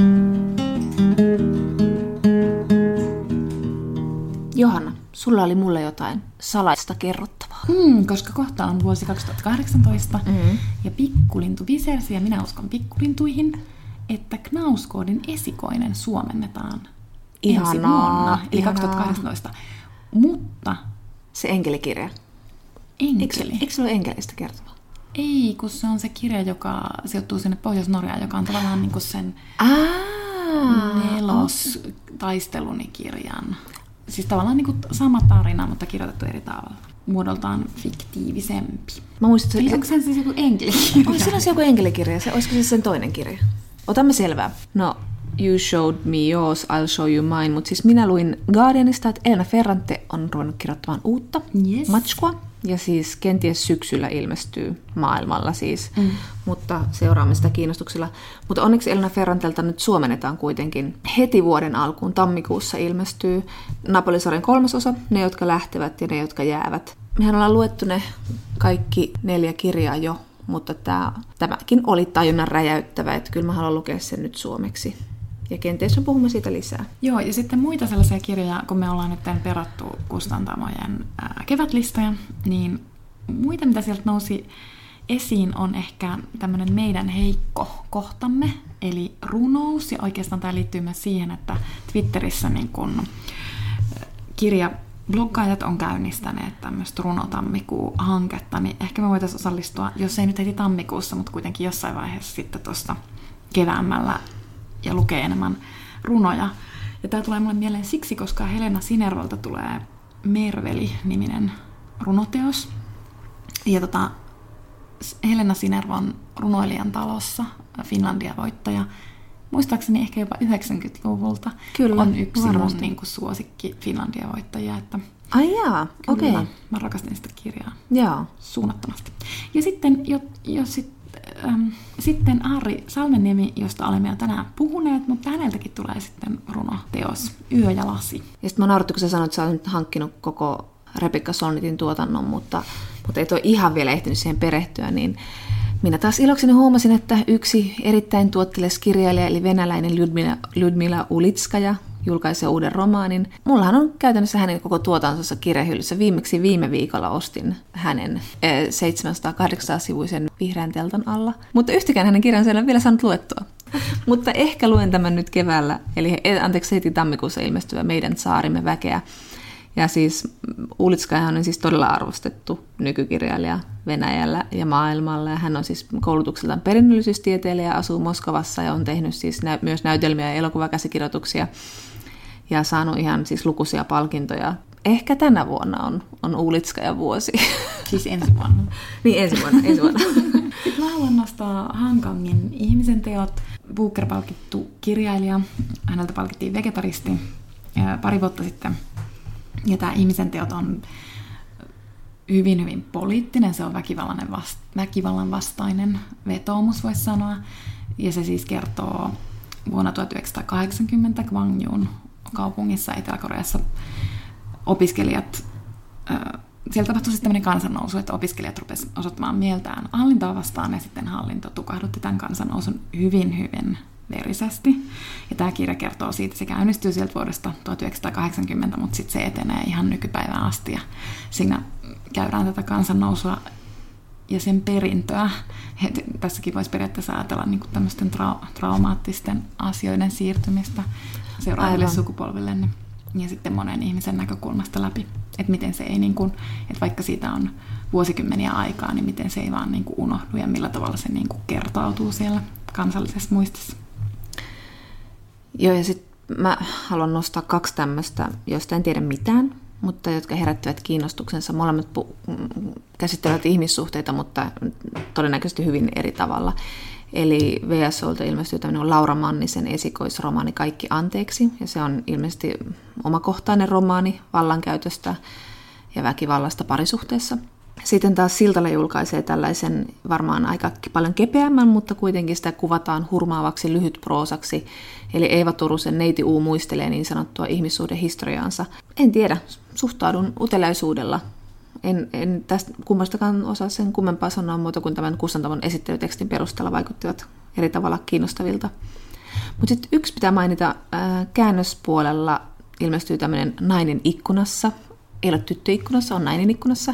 Johanna, sulla oli mulle jotain salaista kerrottavaa. Mm, koska kohta on vuosi 2018 mm. ja pikkulintu visersi ja minä uskon pikkulintuihin, että Knauskoodin esikoinen suomennetaan Ihanaa, ensi vuonna, eli ihanaa. 2018. Mutta... Se enkelikirja. Enkeli. Eikö, eikö se ole enkelistä kertova? Ei, kun se on se kirja, joka sijoittuu sinne Pohjois-Norjaan, joka on tavallaan niin kuin sen nelos taistelunikirjan. Siis tavallaan niin kuin sama tarina, mutta kirjoitettu eri tavalla. Muodoltaan fiktiivisempi. Mä muistan, että Eli onko se siis joku enkelikirja? On siinä joku enkelikirja, se, olisiko siis sen toinen kirja? Otamme selvää. No, you showed me yours, I'll show you mine. Mutta siis minä luin Guardianista, että Elena Ferrante on ruvennut kirjoittamaan uutta yes. matskua. Ja siis kenties syksyllä ilmestyy maailmalla siis, mm. mutta seuraamme sitä kiinnostuksella. Mutta onneksi Elena Ferrantelta nyt suomennetaan kuitenkin heti vuoden alkuun. Tammikuussa ilmestyy Napolisarjan kolmasosa, ne jotka lähtevät ja ne jotka jäävät. Mehän ollaan luettu ne kaikki neljä kirjaa jo, mutta tämä, tämäkin oli tajunnan räjäyttävä, että kyllä mä haluan lukea sen nyt suomeksi ja kenties me puhumme siitä lisää. Joo, ja sitten muita sellaisia kirjoja, kun me ollaan nyt perattu kustantamojen kevätlistoja, niin muita, mitä sieltä nousi esiin, on ehkä tämmöinen meidän heikko kohtamme, eli runous, ja oikeastaan tämä liittyy myös siihen, että Twitterissä niin kun, kirja bloggaajat on käynnistäneet tämmöistä runotammikuu-hanketta, niin ehkä me voitaisiin osallistua, jos ei nyt heti tammikuussa, mutta kuitenkin jossain vaiheessa sitten tuosta keväämällä ja lukee enemmän runoja. Ja tämä tulee mulle mieleen siksi, koska Helena Sinervalta tulee Merveli-niminen runoteos. Ja tota, Helena Sinervon runoilijan talossa, Finlandia-voittaja, muistaakseni ehkä jopa 90-luvulta, Kyllä, on yksi varmasti. mun niin kuin, suosikki Finlandia-voittajia. Että Ai jaa, okei. Okay. Mä rakastin sitä kirjaa Joo. suunnattomasti. Ja sitten, jos, jos sit ähm, sitten Harri Salmeniemi, josta olemme jo tänään puhuneet, mutta häneltäkin tulee sitten runoteos Yö ja lasi. Ja sitten mä naurattu, kun sä sanoit, että sä olet hankkinut koko Rebecca Solnitin tuotannon, mutta, mutta et ole ihan vielä ehtinyt siihen perehtyä, niin minä taas ilokseni huomasin, että yksi erittäin tuotteles kirjailija, eli venäläinen Ludmila, Ludmila Ulitskaja, julkaisee uuden romaanin. Mullahan on käytännössä hänen koko tuotantonsa kirjahyllyssä. Viimeksi viime viikolla ostin hänen 700-800-sivuisen eh, vihreän teltan alla. Mutta yhtäkään hänen kirjansa ei ole vielä saanut luettua. Mutta ehkä luen tämän nyt keväällä, eli eh, anteeksi heti tammikuussa ilmestyvä Meidän saarimme väkeä. Ja siis Ulitskaja on siis todella arvostettu nykykirjailija Venäjällä ja maailmalla. Ja hän on siis koulutukseltaan perinnöllisyystieteilijä, asuu Moskovassa ja on tehnyt siis nä- myös näytelmiä ja elokuvakäsikirjoituksia ja saanut ihan siis lukuisia palkintoja. Ehkä tänä vuonna on, on Uulitskaja vuosi. Siis ensi vuonna. niin, ensi vuonna. Ensi vuonna. Sitten mä haluan nostaa Hankangin ihmisen teot. Booker-palkittu kirjailija. Häneltä palkittiin vegetaristi pari vuotta sitten. Ja tämä ihmisen teot on hyvin, hyvin poliittinen. Se on väkivallan, vast, väkivallan vastainen vetoomus, voisi sanoa. Ja se siis kertoo vuonna 1980 Gwangjun kaupungissa Etelä-Koreassa opiskelijat, siellä tapahtui sitten tämmöinen kansannousu, että opiskelijat rupesivat osoittamaan mieltään hallintoa vastaan ja sitten hallinto tukahdutti tämän kansannousun hyvin, hyvin verisesti. Ja tämä kirja kertoo siitä, se käynnistyy sieltä vuodesta 1980, mutta sitten se etenee ihan nykypäivään asti ja siinä käydään tätä kansannousua ja sen perintöä. Et tässäkin voisi periaatteessa ajatella niin tämmöisten trau- traumaattisten asioiden siirtymistä seuraaville Aivan. sukupolville niin, ja sitten monen ihmisen näkökulmasta läpi. Että miten se ei, niin kuin, että vaikka siitä on vuosikymmeniä aikaa, niin miten se ei vaan niin kuin unohdu ja millä tavalla se niin kuin kertautuu siellä kansallisessa muistissa. Joo, ja sitten mä haluan nostaa kaksi tämmöistä, joista en tiedä mitään, mutta jotka herättävät kiinnostuksensa. Molemmat pu- käsittelevät ihmissuhteita, mutta todennäköisesti hyvin eri tavalla. Eli VSOlta ilmestyy tämmöinen Laura Mannisen esikoisromaani Kaikki anteeksi, ja se on ilmeisesti omakohtainen romaani vallankäytöstä ja väkivallasta parisuhteessa. Sitten taas Siltala julkaisee tällaisen varmaan aika paljon kepeämmän, mutta kuitenkin sitä kuvataan hurmaavaksi lyhytproosaksi. Eli Eeva Turusen Neiti U muistelee niin sanottua ihmissuhdehistoriaansa. En tiedä, suhtaudun uteliaisuudella. En, en tästä kummastakaan osaa sen kummempaa sanoa muuta kuin tämän kustantamon esittelytekstin perusteella vaikuttivat eri tavalla kiinnostavilta. Mutta sitten yksi pitää mainita, ää, käännöspuolella ilmestyy tämmöinen Nainen ikkunassa. Ei ole tyttö ikkunassa, on nainen ikkunassa.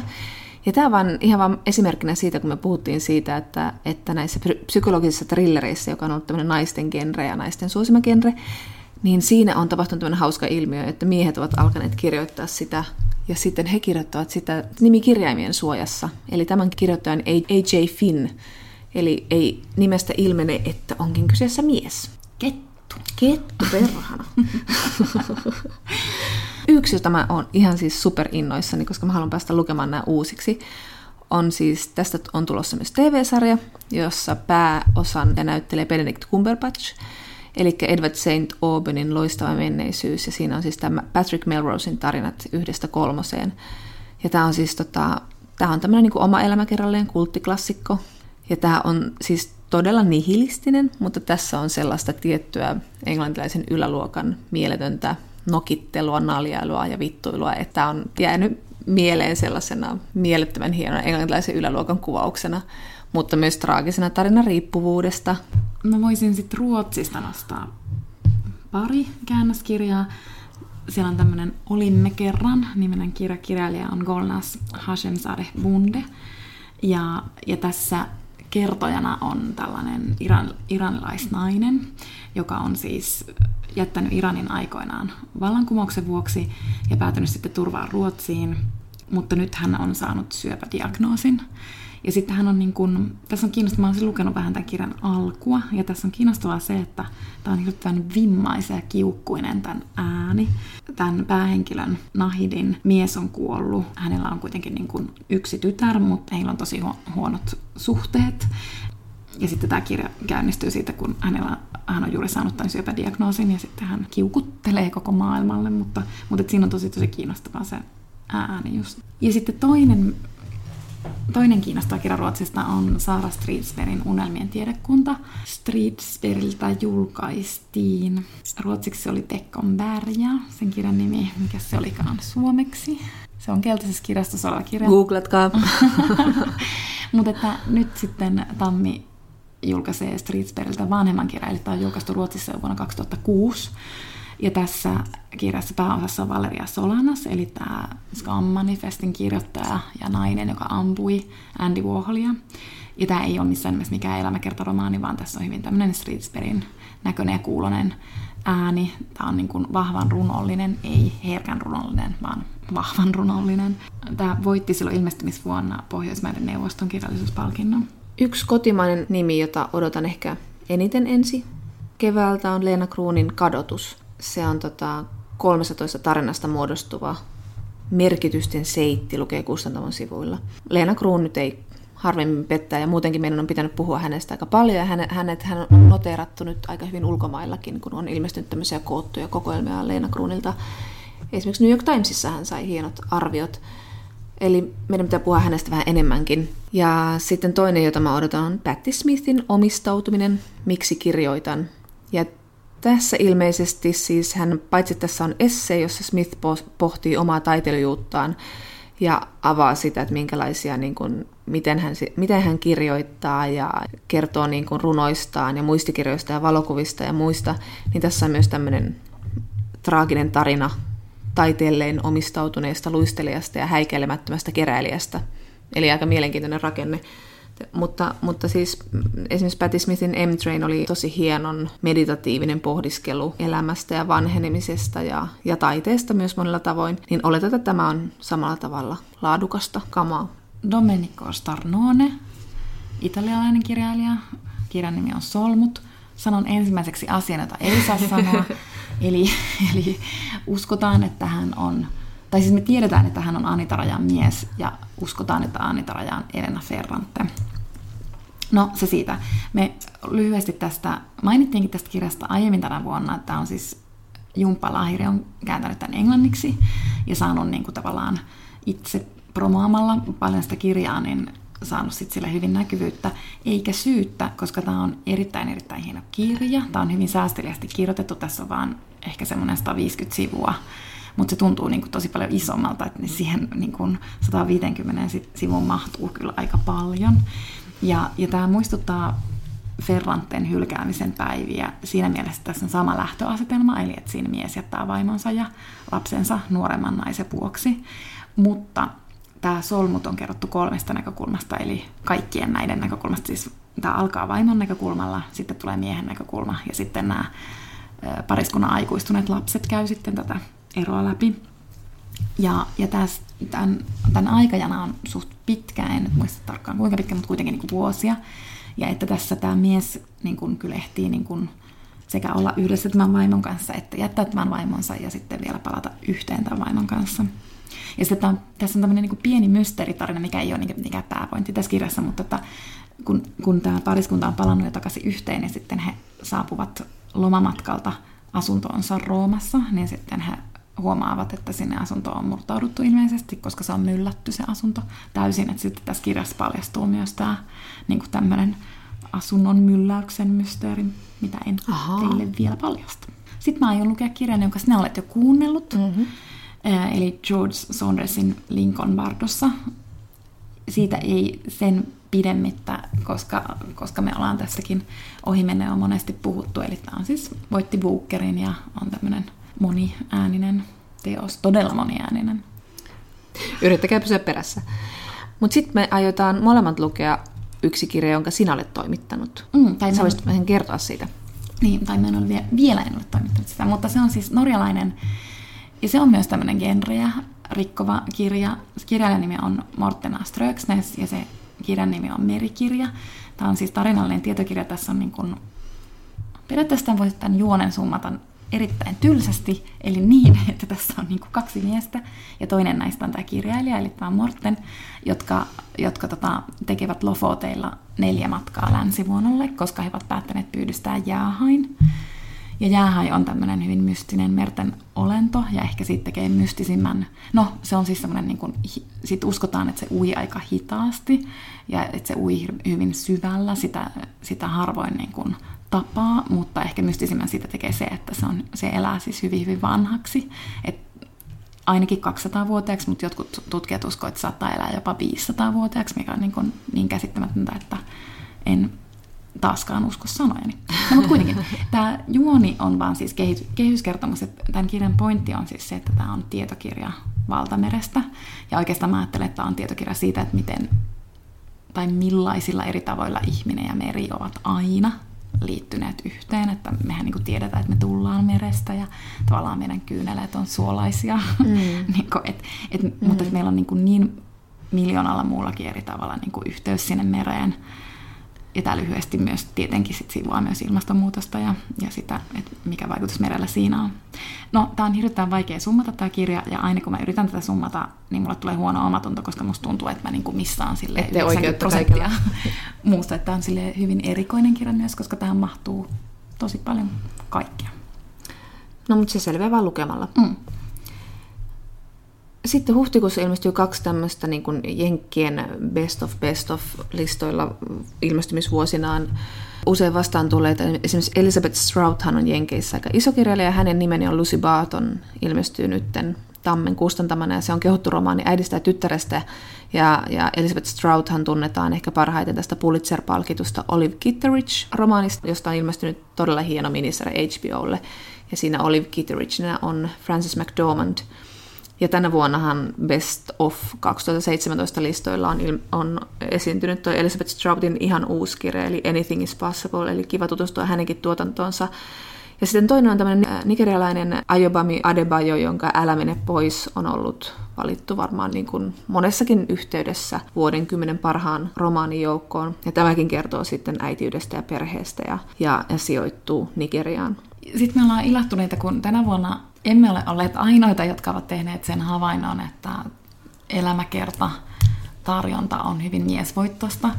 Ja tämä on ihan vain esimerkkinä siitä, kun me puhuttiin siitä, että, että näissä psykologisissa trillereissä, joka on ollut tämmöinen naisten genre ja naisten suosima genre, niin siinä on tapahtunut tämmöinen hauska ilmiö, että miehet ovat alkaneet kirjoittaa sitä, ja sitten he kirjoittavat sitä nimikirjaimien suojassa. Eli tämän kirjoittajan A.J. Finn, eli ei nimestä ilmene, että onkin kyseessä mies. Kettu. Kettu, perhana. Yksi, jota mä oon ihan siis super innoissani, koska mä haluan päästä lukemaan nämä uusiksi, on siis, tästä on tulossa myös TV-sarja, jossa pääosan ja näyttelee Benedict Cumberbatch, eli Edward St. Auburnyn loistava menneisyys, ja siinä on siis tämä Patrick Melrosein tarinat yhdestä kolmoseen. Ja tämä on siis tota, tämä on tämmöinen niin oma elämäkerralleen kulttiklassikko, ja tämä on siis todella nihilistinen, mutta tässä on sellaista tiettyä englantilaisen yläluokan mieletöntä nokittelua, naljailua ja vittuilua, että on jäänyt mieleen sellaisena mielettömän hienon englantilaisen yläluokan kuvauksena, mutta myös traagisena tarina riippuvuudesta. Mä voisin sitten Ruotsista nostaa pari käännöskirjaa. Siellä on tämmöinen Olimme kerran nimenen kirja. Kirjailija on Golnas Hashemzadeh Bunde. Ja, ja tässä kertojana on tällainen iran, iranilaisnainen, joka on siis jättänyt Iranin aikoinaan vallankumouksen vuoksi ja päätynyt sitten turvaan Ruotsiin, mutta nyt hän on saanut syöpädiagnoosin. Ja sitten hän on niin kuin, tässä on kiinnostavaa, olen lukenut vähän tämän kirjan alkua, ja tässä on kiinnostavaa se, että tämä on niin tämän vimmaisen ja kiukkuinen tämän ääni. Tämän päähenkilön Nahidin mies on kuollut. Hänellä on kuitenkin niin kuin yksi tytär, mutta heillä on tosi huonot suhteet. Ja sitten tämä kirja käynnistyy siitä, kun hänellä, hän on juuri saanut tämän syöpädiagnoosin ja sitten hän kiukuttelee koko maailmalle, mutta, mutta siinä on tosi tosi kiinnostavaa se ääni just. Ja sitten toinen, toinen kiinnostava kirja Ruotsista on Saara Stridsbergin Unelmien tiedekunta. Stridsbergiltä julkaistiin, ruotsiksi se oli Tekkon Berja, sen kirjan nimi, mikä se olikaan suomeksi. Se on keltaisessa kirjastossa oleva kirja. Googletkaa. Mutta että nyt sitten Tammi julkaisee Stridsbergiltä vanhemman kirjan, eli tämä on julkaistu Ruotsissa jo vuonna 2006. Ja tässä kirjassa pääosassa on Valeria Solanas, eli tämä Scam Manifestin kirjoittaja ja nainen, joka ampui Andy Warholia. Ja tämä ei ole missään nimessä mikään elämäkertaromaani, vaan tässä on hyvin tämmöinen Stridsbergin näköinen ja kuulonen ääni. Tämä on niin kuin vahvan runollinen, ei herkän runollinen, vaan vahvan runollinen. Tämä voitti silloin ilmestymisvuonna Pohjoismaiden neuvoston kirjallisuuspalkinnon. Yksi kotimainen nimi, jota odotan ehkä eniten ensi keväältä, on Leena Kruunin Kadotus. Se on tota 13 tarinasta muodostuva merkitysten seitti, lukee kustantamon sivuilla. Leena Kruun nyt ei harvemmin pettää ja muutenkin meidän on pitänyt puhua hänestä aika paljon ja hänet, hän on noteerattu nyt aika hyvin ulkomaillakin, kun on ilmestynyt tämmöisiä koottuja kokoelmia Leena Kruunilta. Esimerkiksi New York Timesissa hän sai hienot arviot Eli meidän pitää puhua hänestä vähän enemmänkin. Ja sitten toinen, jota mä odotan, on Patti Smithin omistautuminen, miksi kirjoitan. Ja tässä ilmeisesti siis hän, paitsi tässä on esse, jossa Smith pohtii omaa taiteilijuuttaan ja avaa sitä, että minkälaisia, niin kuin, miten, hän, miten hän kirjoittaa ja kertoo niin kuin, runoistaan ja muistikirjoista ja valokuvista ja muista, niin tässä on myös tämmöinen traaginen tarina taiteelleen omistautuneesta luistelijasta ja häikeilemättömästä keräilijästä, Eli aika mielenkiintoinen rakenne. Mutta, mutta siis esimerkiksi Patti Smithin M-Train oli tosi hienon meditatiivinen pohdiskelu elämästä ja vanhenemisesta ja, ja taiteesta myös monella tavoin, niin oletetaan, että tämä on samalla tavalla laadukasta kamaa. Domenico Starnone, italialainen kirjailija, kirjan nimi on Solmut. Sanon ensimmäiseksi asian, jota ei saa sanoa. eli, eli uskotaan, että hän on, tai siis me tiedetään, että hän on Anita Rajan mies, ja uskotaan, että Anita Raja on Elena Ferrante. No se siitä. Me lyhyesti tästä, mainittiinkin tästä kirjasta aiemmin tänä vuonna, että on siis Jumppa Lahiri on kääntänyt tämän englanniksi ja saanut niin kuin tavallaan itse promoamalla paljon sitä kirjaa, niin saanut sit sille hyvin näkyvyyttä, eikä syyttä, koska tämä on erittäin erittäin hieno kirja. Tämä on hyvin säästeliästi kirjoitettu, tässä on vaan ehkä semmoinen 150 sivua, mutta se tuntuu niin kuin tosi paljon isommalta, että siihen niin kuin 150 sivun mahtuu kyllä aika paljon. Ja, ja tämä muistuttaa Ferranten hylkäämisen päiviä. Siinä mielessä tässä on sama lähtöasetelma, eli että siinä mies jättää vaimonsa ja lapsensa nuoremman naisen vuoksi. Mutta tämä solmut on kerrottu kolmesta näkökulmasta, eli kaikkien näiden näkökulmasta. Siis tämä alkaa vaimon näkökulmalla, sitten tulee miehen näkökulma ja sitten nämä pariskunnan aikuistuneet lapset käy sitten tätä eroa läpi. Ja, ja täs, tämän, tämän aikajana on suht pitkä, en muista tarkkaan kuinka pitkä, mutta kuitenkin niin kuin vuosia. Ja että tässä tämä mies niin kuin kyllä ehtii niin kuin sekä olla yhdessä tämän vaimon kanssa, että jättää tämän vaimonsa ja sitten vielä palata yhteen tämän vaimon kanssa. Ja sitten on, tässä on tämmöinen niin pieni mysteeritarina, mikä ei ole niin mikään pääpointti tässä kirjassa, mutta että kun, kun tämä pariskunta on palannut jo takaisin yhteen ja sitten he saapuvat lomamatkalta asuntoonsa Roomassa, niin sitten he huomaavat, että sinne asuntoon on murtauduttu ilmeisesti, koska se on myllätty se asunto täysin. Että sitten tässä kirjassa paljastuu myös tämä niin tämmöinen asunnon mylläyksen mysteeri, mitä en Aha. teille vielä paljasta. Sitten mä aion lukea kirjan, jonka sinä olet jo kuunnellut. Mm-hmm. Eli George Saundersin Lincoln Bardossa. Siitä ei sen pidemmittä, koska, koska me ollaan tässäkin ohimennen on monesti puhuttu. Eli tämä on siis voitti Bookerin ja on tämmöinen moniääninen teos, todella moniääninen. Yrittäkää pysyä perässä. Mutta sitten me aiotaan molemmat lukea yksi kirja, jonka sinä olet toimittanut. Mm, tai Sä voisit vähän kertoa siitä. Niin, tai mä en ole vielä, vielä en ole toimittanut sitä, mutta se on siis norjalainen, ja se on myös tämmöinen genreä rikkova kirja. Kirjailijan nimi on Mortena Ströksnes, ja se kirjan nimi on Merikirja. Tämä on siis tarinallinen tietokirja. Tässä on niin kuin, periaatteessa tämän voisi tämän juonen summata erittäin tylsästi, eli niin, että tässä on niin kuin kaksi miestä, ja toinen näistä on tämä kirjailija, eli tämä Morten, jotka, jotka tota, tekevät Lofoteilla neljä matkaa länsivuonolle, koska he ovat päättäneet pyydystää jäähain. Ja jäähai on tämmöinen hyvin mystinen merten olento, ja ehkä siitä tekee mystisimmän, no se on siis semmoinen, niin sit uskotaan, että se ui aika hitaasti, ja että se ui hyvin syvällä, sitä, sitä harvoin niin kuin, tapaa, mutta ehkä mystisimmän siitä tekee se, että se, on, se elää siis hyvin, hyvin vanhaksi. Et ainakin 200-vuotiaaksi, mutta jotkut tutkijat uskovat, että saattaa elää jopa 500-vuotiaaksi, mikä on niin, kuin niin käsittämätöntä, että en taaskaan usko sanojani. No, mutta kuitenkin, tämä juoni on vaan siis kehyskertomus, että tämän kirjan pointti on siis se, että tämä on tietokirja valtamerestä. Ja oikeastaan mä ajattelen, että tämä on tietokirja siitä, että miten tai millaisilla eri tavoilla ihminen ja meri ovat aina liittyneet yhteen, että mehän niin tiedetään, että me tullaan merestä ja tavallaan meidän kyyneleet on suolaisia, mm. niin kuin, et, et, mm. mutta että meillä on niin, niin miljoonalla muullakin eri tavalla niin yhteys sinne mereen. Ja tämä lyhyesti myös tietenkin sit sivua myös ilmastonmuutosta ja, ja sitä, että mikä vaikutus merellä siinä on. No, tämä on hirveän vaikea summata tämä kirja, ja aina kun mä yritän tätä summata, niin mulle tulee huono omatunto, koska musta tuntuu, että mä niinku missaan sille 90 prosenttia muusta. Tämä on sille hyvin erikoinen kirja myös, koska tähän mahtuu tosi paljon kaikkea. No, mutta se selviää vaan lukemalla. Mm. Sitten huhtikuussa ilmestyy kaksi tämmöistä niin kuin Jenkkien best of best of listoilla ilmestymisvuosinaan usein vastaan tulleita. Esimerkiksi Elizabeth Strouthan on Jenkeissä aika iso kirjailija. Hänen nimeni on Lucy Barton, ilmestyy nytten Tammen kustantamana ja se on kehuttu romaani äidistä ja tyttärestä. Ja, ja Elizabeth Strouthan tunnetaan ehkä parhaiten tästä Pulitzer-palkitusta Olive Kitteridge-romaanista, josta on ilmestynyt todella hieno minisarja HBOlle. Ja siinä Olive Kitteridge on Frances McDormand – Ja tänä vuonnahan Best of 2017 listoilla on, on esiintynyt tuo Elizabeth Stroutin ihan uusi kirja, eli Anything is Possible, eli kiva tutustua hänenkin tuotantoonsa. Ja sitten toinen on tämmöinen äh, nigerialainen Ayobami Adebayo, jonka Älä mene pois on ollut valittu varmaan niin kuin monessakin yhteydessä vuoden kymmenen parhaan romaanijoukkoon. Ja tämäkin kertoo sitten äitiydestä ja perheestä ja, ja, ja sijoittuu Nigeriaan. Sitten me ollaan ilahtuneita, kun tänä vuonna emme ole olleet ainoita, jotka ovat tehneet sen havainnon, että elämäkerta tarjonta on hyvin miesvoittosta.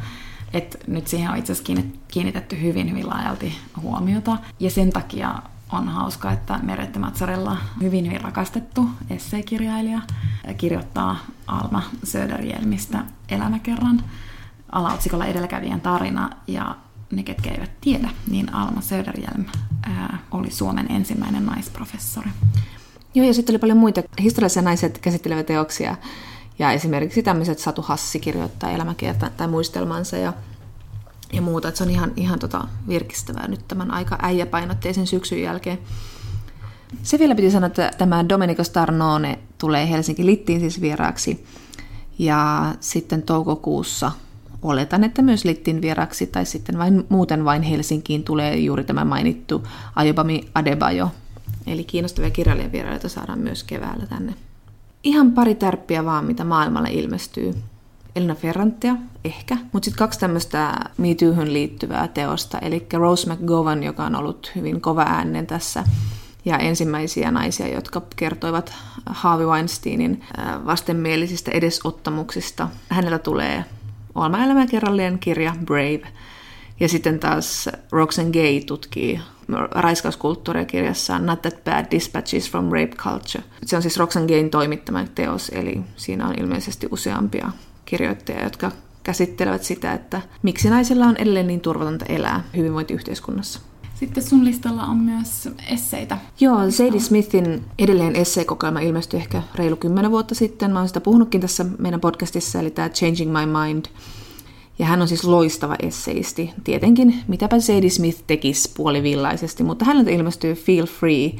Et nyt siihen on itse asiassa kiinnitetty hyvin, hyvin laajalti huomiota. Ja sen takia on hauska, että Merette Matsarella, hyvin, hyvin rakastettu esseekirjailija, kirjoittaa Alma Söderjelmistä elämäkerran alaotsikolla edelläkävijän tarina. Ja ne, ketkä eivät tiedä, niin Alma Söderjelm ää, oli Suomen ensimmäinen naisprofessori. Joo, ja sitten oli paljon muita historiallisia naiset käsitteleviä teoksia. Ja esimerkiksi tämmöiset Satu Hassi kirjoittaa elämäkerta tai muistelmansa ja, ja muuta. Että se on ihan, ihan tota virkistävää nyt tämän aika äijäpainotteisen syksyn jälkeen. Se vielä piti sanoa, että tämä Domenico Starnone tulee Helsinki Littiin siis vieraaksi. Ja sitten toukokuussa oletan, että myös Littin vieraksi tai sitten vain, muuten vain Helsinkiin tulee juuri tämä mainittu Ayobami Adebayo. Eli kiinnostavia kirjailijavierailijoita saadaan myös keväällä tänne. Ihan pari tärppiä vaan, mitä maailmalle ilmestyy. Elina Ferrantia, ehkä, mutta sitten kaksi tämmöistä Me liittyvää teosta, eli Rose McGowan, joka on ollut hyvin kova äänen tässä, ja ensimmäisiä naisia, jotka kertoivat Harvey Weinsteinin vastenmielisistä edesottamuksista. Hänellä tulee Olma elämäkerrallinen kirja Brave. Ja sitten taas Roxanne Gay tutkii raiskauskulttuuria kirjassaan Not That Bad Dispatches from Rape Culture. Se on siis Roxanne Gayn toimittama teos, eli siinä on ilmeisesti useampia kirjoittajia, jotka käsittelevät sitä, että miksi naisilla on edelleen niin turvatonta elää hyvinvointiyhteiskunnassa. Sitten sun listalla on myös esseitä. Joo, Sadie Smithin edelleen esseekokoelma ilmestyi ehkä reilu kymmenen vuotta sitten. Mä oon sitä puhunutkin tässä meidän podcastissa, eli tämä Changing My Mind. Ja hän on siis loistava esseisti. Tietenkin, mitäpä Sadie Smith tekisi puolivillaisesti, mutta häneltä ilmestyy Feel Free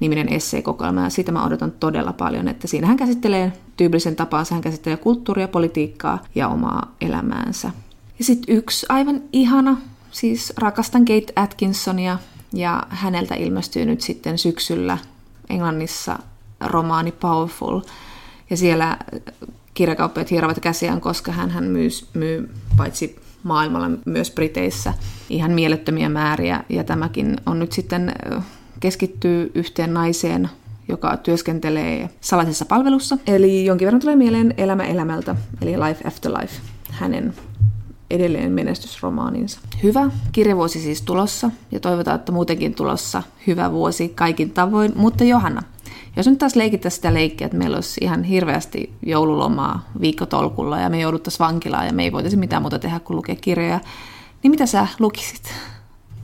niminen esseekokoelma, ja siitä mä odotan todella paljon, että siinä hän käsittelee tyypillisen tapaansa, hän käsittelee kulttuuria, politiikkaa ja omaa elämäänsä. Ja sitten yksi aivan ihana siis rakastan Kate Atkinsonia ja häneltä ilmestyy nyt sitten syksyllä Englannissa romaani Powerful. Ja siellä kirjakauppiat hierovat käsiään, koska hän, hän myy, myy paitsi maailmalla myös Briteissä ihan mielettömiä määriä. Ja tämäkin on nyt sitten keskittyy yhteen naiseen, joka työskentelee salaisessa palvelussa. Eli jonkin verran tulee mieleen Elämä elämältä, eli Life After Life, hänen edelleen menestysromaaninsa. Hyvä kirjavuosi siis tulossa ja toivotaan, että muutenkin tulossa hyvä vuosi kaikin tavoin. Mutta Johanna, jos nyt taas leikittäisiin sitä leikkiä, että meillä olisi ihan hirveästi joululomaa viikkotolkulla ja me jouduttaisiin vankilaan ja me ei voitaisi mitään muuta tehdä kuin lukea kirjoja, niin mitä sä lukisit?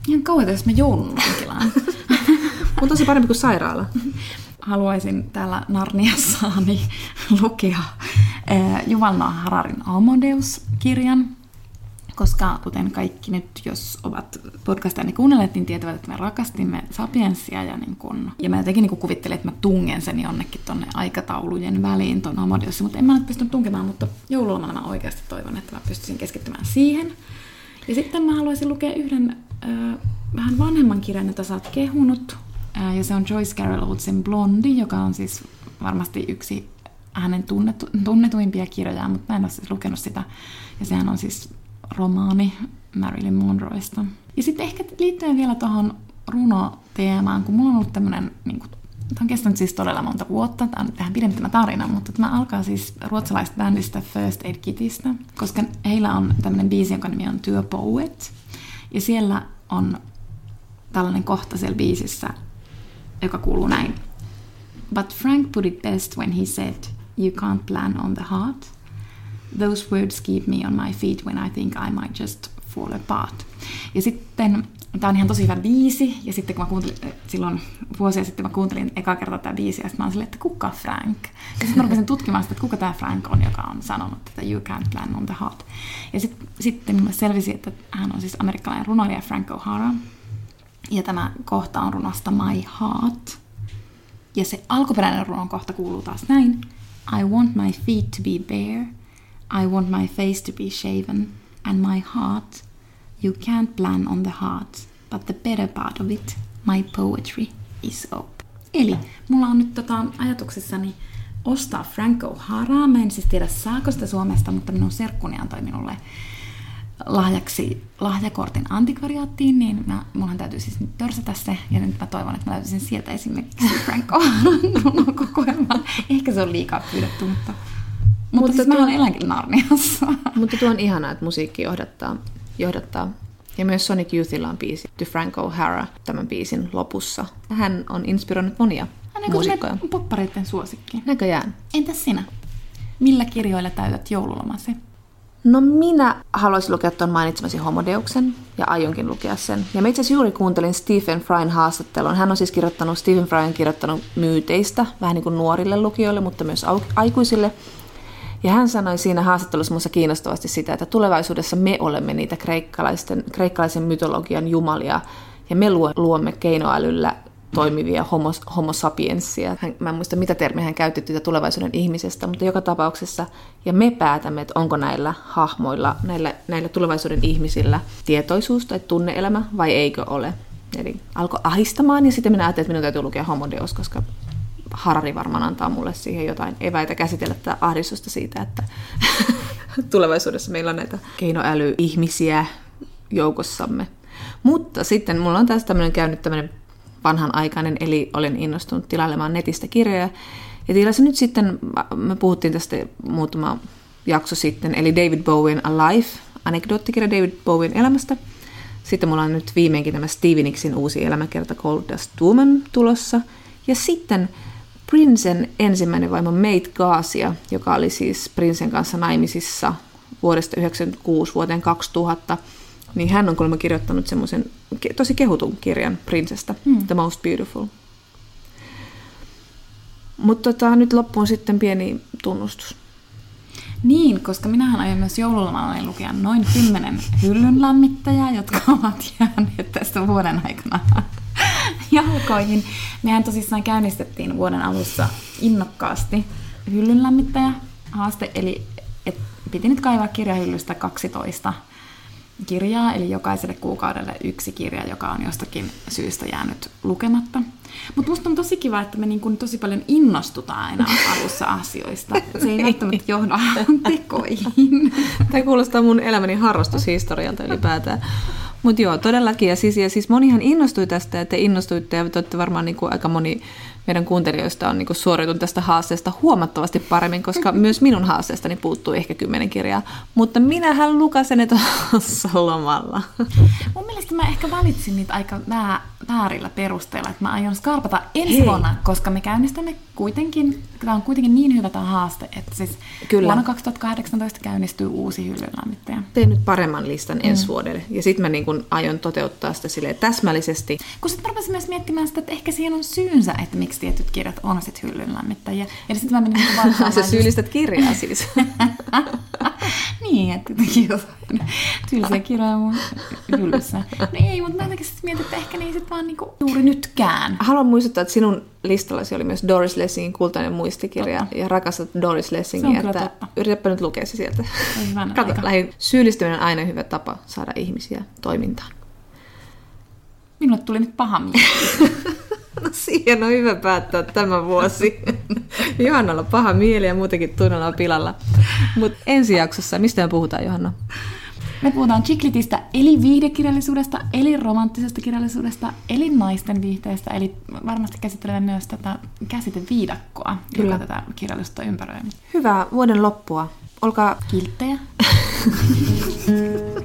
Ihan kauan, jos mä joulun vankilaan. Mutta tosi parempi kuin sairaala. Haluaisin täällä Narniassaani lukea eh, Juval Noah Hararin Amadeus-kirjan, koska kuten kaikki nyt, jos ovat podcastani kuunnelleet, niin tietävät, että me rakastimme Sapiensia ja, niin kun, ja mä jotenkin niin kuvittelin, että mä tungen sen jonnekin tonne aikataulujen väliin ton Amadiossa, mutta en mä nyt pystynyt tunkemaan, mutta joululomana mä oikeasti toivon, että mä pystyisin keskittymään siihen. Ja sitten mä haluaisin lukea yhden äh, vähän vanhemman kirjan, jota sä oot kehunut, äh, ja se on Joyce Carol Oatesin Blondi, joka on siis varmasti yksi hänen tunnetu, tunnetuimpia kirjoja, mutta mä en ole siis lukenut sitä. Ja sehän on siis romaani Marilyn Monroesta. Ja sitten ehkä liittyen vielä tuohon runoteemaan, kun mulla on ollut tämmöinen, niin tämä on kestänyt siis todella monta vuotta, tämä on vähän pidempi tämä tarina, mutta tämä alkaa siis ruotsalaista bändistä First Aid Kitistä, koska heillä on tämmöinen biisi, jonka nimi on Työ Poet, ja siellä on tällainen kohta siellä biisissä, joka kuuluu näin. But Frank put it best when he said, you can't plan on the heart – Those words keep me on my feet when I think I might just fall apart. Ja sitten, tämä on ihan tosi hyvä biisi, ja sitten kun mä kuuntelin, silloin vuosia sitten mä kuuntelin eka kertaa tämä biisi, ja sitten mä olin silleen, että kuka Frank? Ja sitten mä rupesin tutkimaan sitä, että kuka tämä Frank on, joka on sanonut, että you can't plan on the heart. Ja sit, sitten mulle selvisi, että hän on siis amerikkalainen runoilija Frank O'Hara, ja tämä kohta on runosta My Heart, Ja se alkuperäinen runon kohta kuuluu taas näin. I want my feet to be bare. I want my face to be shaven. And my heart, you can't plan on the heart, but the better part of it, my poetry, is open. Eli mulla on nyt tota ajatuksissani ostaa Franco Haraa. Mä en siis tiedä saako sitä Suomesta, mutta minun serkkuni antoi minulle lahjaksi lahjakortin antikvariaattiin, niin mä, munhan täytyy siis nyt törsätä se, ja nyt mä toivon, että mä löytäisin sieltä esimerkiksi Franco kokoelman. Ehkä se on liikaa pyydetty, mutta, mutta, mutta siis tuo, mä elänkin Narniassa. Mutta tuo on ihanaa, että musiikki johdattaa, johdattaa. Ja myös Sonic Youthilla on biisi The Franco O'Hara tämän biisin lopussa. Hän on inspiroinut monia Hän on muusikkoja. poppareiden suosikki. Näköjään. Entäs sinä? Millä kirjoilla täytät joululomasi? No minä haluaisin lukea tuon mainitsemasi Homodeuksen ja aionkin lukea sen. Ja mä itse asiassa juuri kuuntelin Stephen Fryn haastattelun. Hän on siis kirjoittanut, Stephen Fry on kirjoittanut myyteistä, vähän niin kuin nuorille lukijoille, mutta myös aikuisille. Ja hän sanoi siinä haastattelussa minusta kiinnostavasti sitä, että tulevaisuudessa me olemme niitä kreikkalaisten, kreikkalaisen mytologian jumalia, ja me luomme keinoälyllä toimivia homo, homo sapienssia. Hän, mä en muista, mitä termiä hän käytti tätä tulevaisuuden ihmisestä, mutta joka tapauksessa, ja me päätämme, että onko näillä hahmoilla, näillä, näillä tulevaisuuden ihmisillä tietoisuus tai tunneelämä vai eikö ole. Eli alkoi ahistamaan, ja sitten minä ajattelin, että minun täytyy lukea Homodeus, koska Harari varmaan antaa mulle siihen jotain eväitä käsitellä tätä ahdistusta siitä, että tulevaisuudessa meillä on näitä keinoälyihmisiä joukossamme. Mutta sitten mulla on taas tämmöinen käynyt tämmöinen vanhanaikainen, eli olen innostunut tilailemaan netistä kirjoja. Ja tilasin nyt sitten, me puhuttiin tästä muutama jakso sitten, eli David Bowen Alive, anekdoottikirja David Bowen elämästä. Sitten mulla on nyt viimeinkin tämä Steven Nicks uusi elämäkerta Cold Dust Woman tulossa. Ja sitten Princen ensimmäinen vaimo Mate Gaasia, joka oli siis Princen kanssa naimisissa vuodesta 1996 vuoteen 2000, niin hän on kuulemma kirjoittanut semmoisen tosi kehutun kirjan Princestä, hmm. The Most Beautiful. Mutta tota, nyt loppuun sitten pieni tunnustus. Niin, koska minähän aion myös joululomalla lukea noin kymmenen hyllyn lämmittäjää, jotka ovat jääneet tästä vuoden aikana jalkoihin. Mehän tosissaan käynnistettiin vuoden alussa innokkaasti hyllyn lämmittäjä haaste, eli et piti nyt kaivaa kirjahyllystä 12 kirjaa, eli jokaiselle kuukaudelle yksi kirja, joka on jostakin syystä jäänyt lukematta. Mutta musta on tosi kiva, että me niin kun tosi paljon innostutaan aina alussa asioista. Se ei välttämättä johda tekoihin. Tämä kuulostaa mun elämäni harrastushistorialta ylipäätään. Mutta joo, todellakin. Ja siis, ja siis monihan innostui tästä, ja te innostuitte, ja te varmaan niin kuin aika moni meidän kuuntelijoista on niin suoriutunut tästä haasteesta huomattavasti paremmin, koska myös minun haasteestani puuttuu ehkä kymmenen kirjaa. Mutta minähän lukasen ne tuossa lomalla. Mun mielestä mä ehkä valitsin niitä aika väärillä perusteilla, että mä aion skarpata ensi Hei. vuonna, koska me käynnistämme kuitenkin, tämä on kuitenkin niin hyvä tämä haaste, että siis Kyllä. vuonna 2018 käynnistyy uusi hyllynlämmittäjä. Tein nyt paremman listan mm. ensi vuodelle, ja sitten mä niin kun aion toteuttaa sitä sille täsmällisesti. Kun sitten mä myös miettimään sitä, että ehkä siihen on syynsä, että miksi tietyt kirjat on sitten hyllyn lämmittäjiä. Eli sitten mä menin niin Sä syyllistät kirjaa siis. niin, että jotain tylsiä kirjoja mun hyllyssä. No ei, mutta mä jotenkin sitten mietin, että ehkä niin sitten vaan niinku juuri nytkään. Haluan muistuttaa, että sinun listallasi oli myös Doris Lessingin kultainen muistikirja totta. ja rakastat Doris Lessingia, että totta. yritäpä nyt lukea se sieltä. Kato, lähin, syyllistyminen on aina hyvä tapa saada ihmisiä toimintaan. Minulle tuli nyt paha mieli. No siihen on hyvä päättää tämä vuosi. Johannalla paha mieli ja muutenkin tunnella pilalla. Mutta ensi jaksossa, mistä me puhutaan Johanna? Me puhutaan chiklitistä, eli viihdekirjallisuudesta, eli romanttisesta kirjallisuudesta, eli naisten viihteestä, eli varmasti käsittelemme myös tätä käsiteviidakkoa, Kyllä. joka tätä kirjallisuutta ympäröi. Hyvää vuoden loppua. Olkaa kilttejä.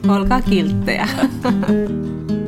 Olkaa kilttejä.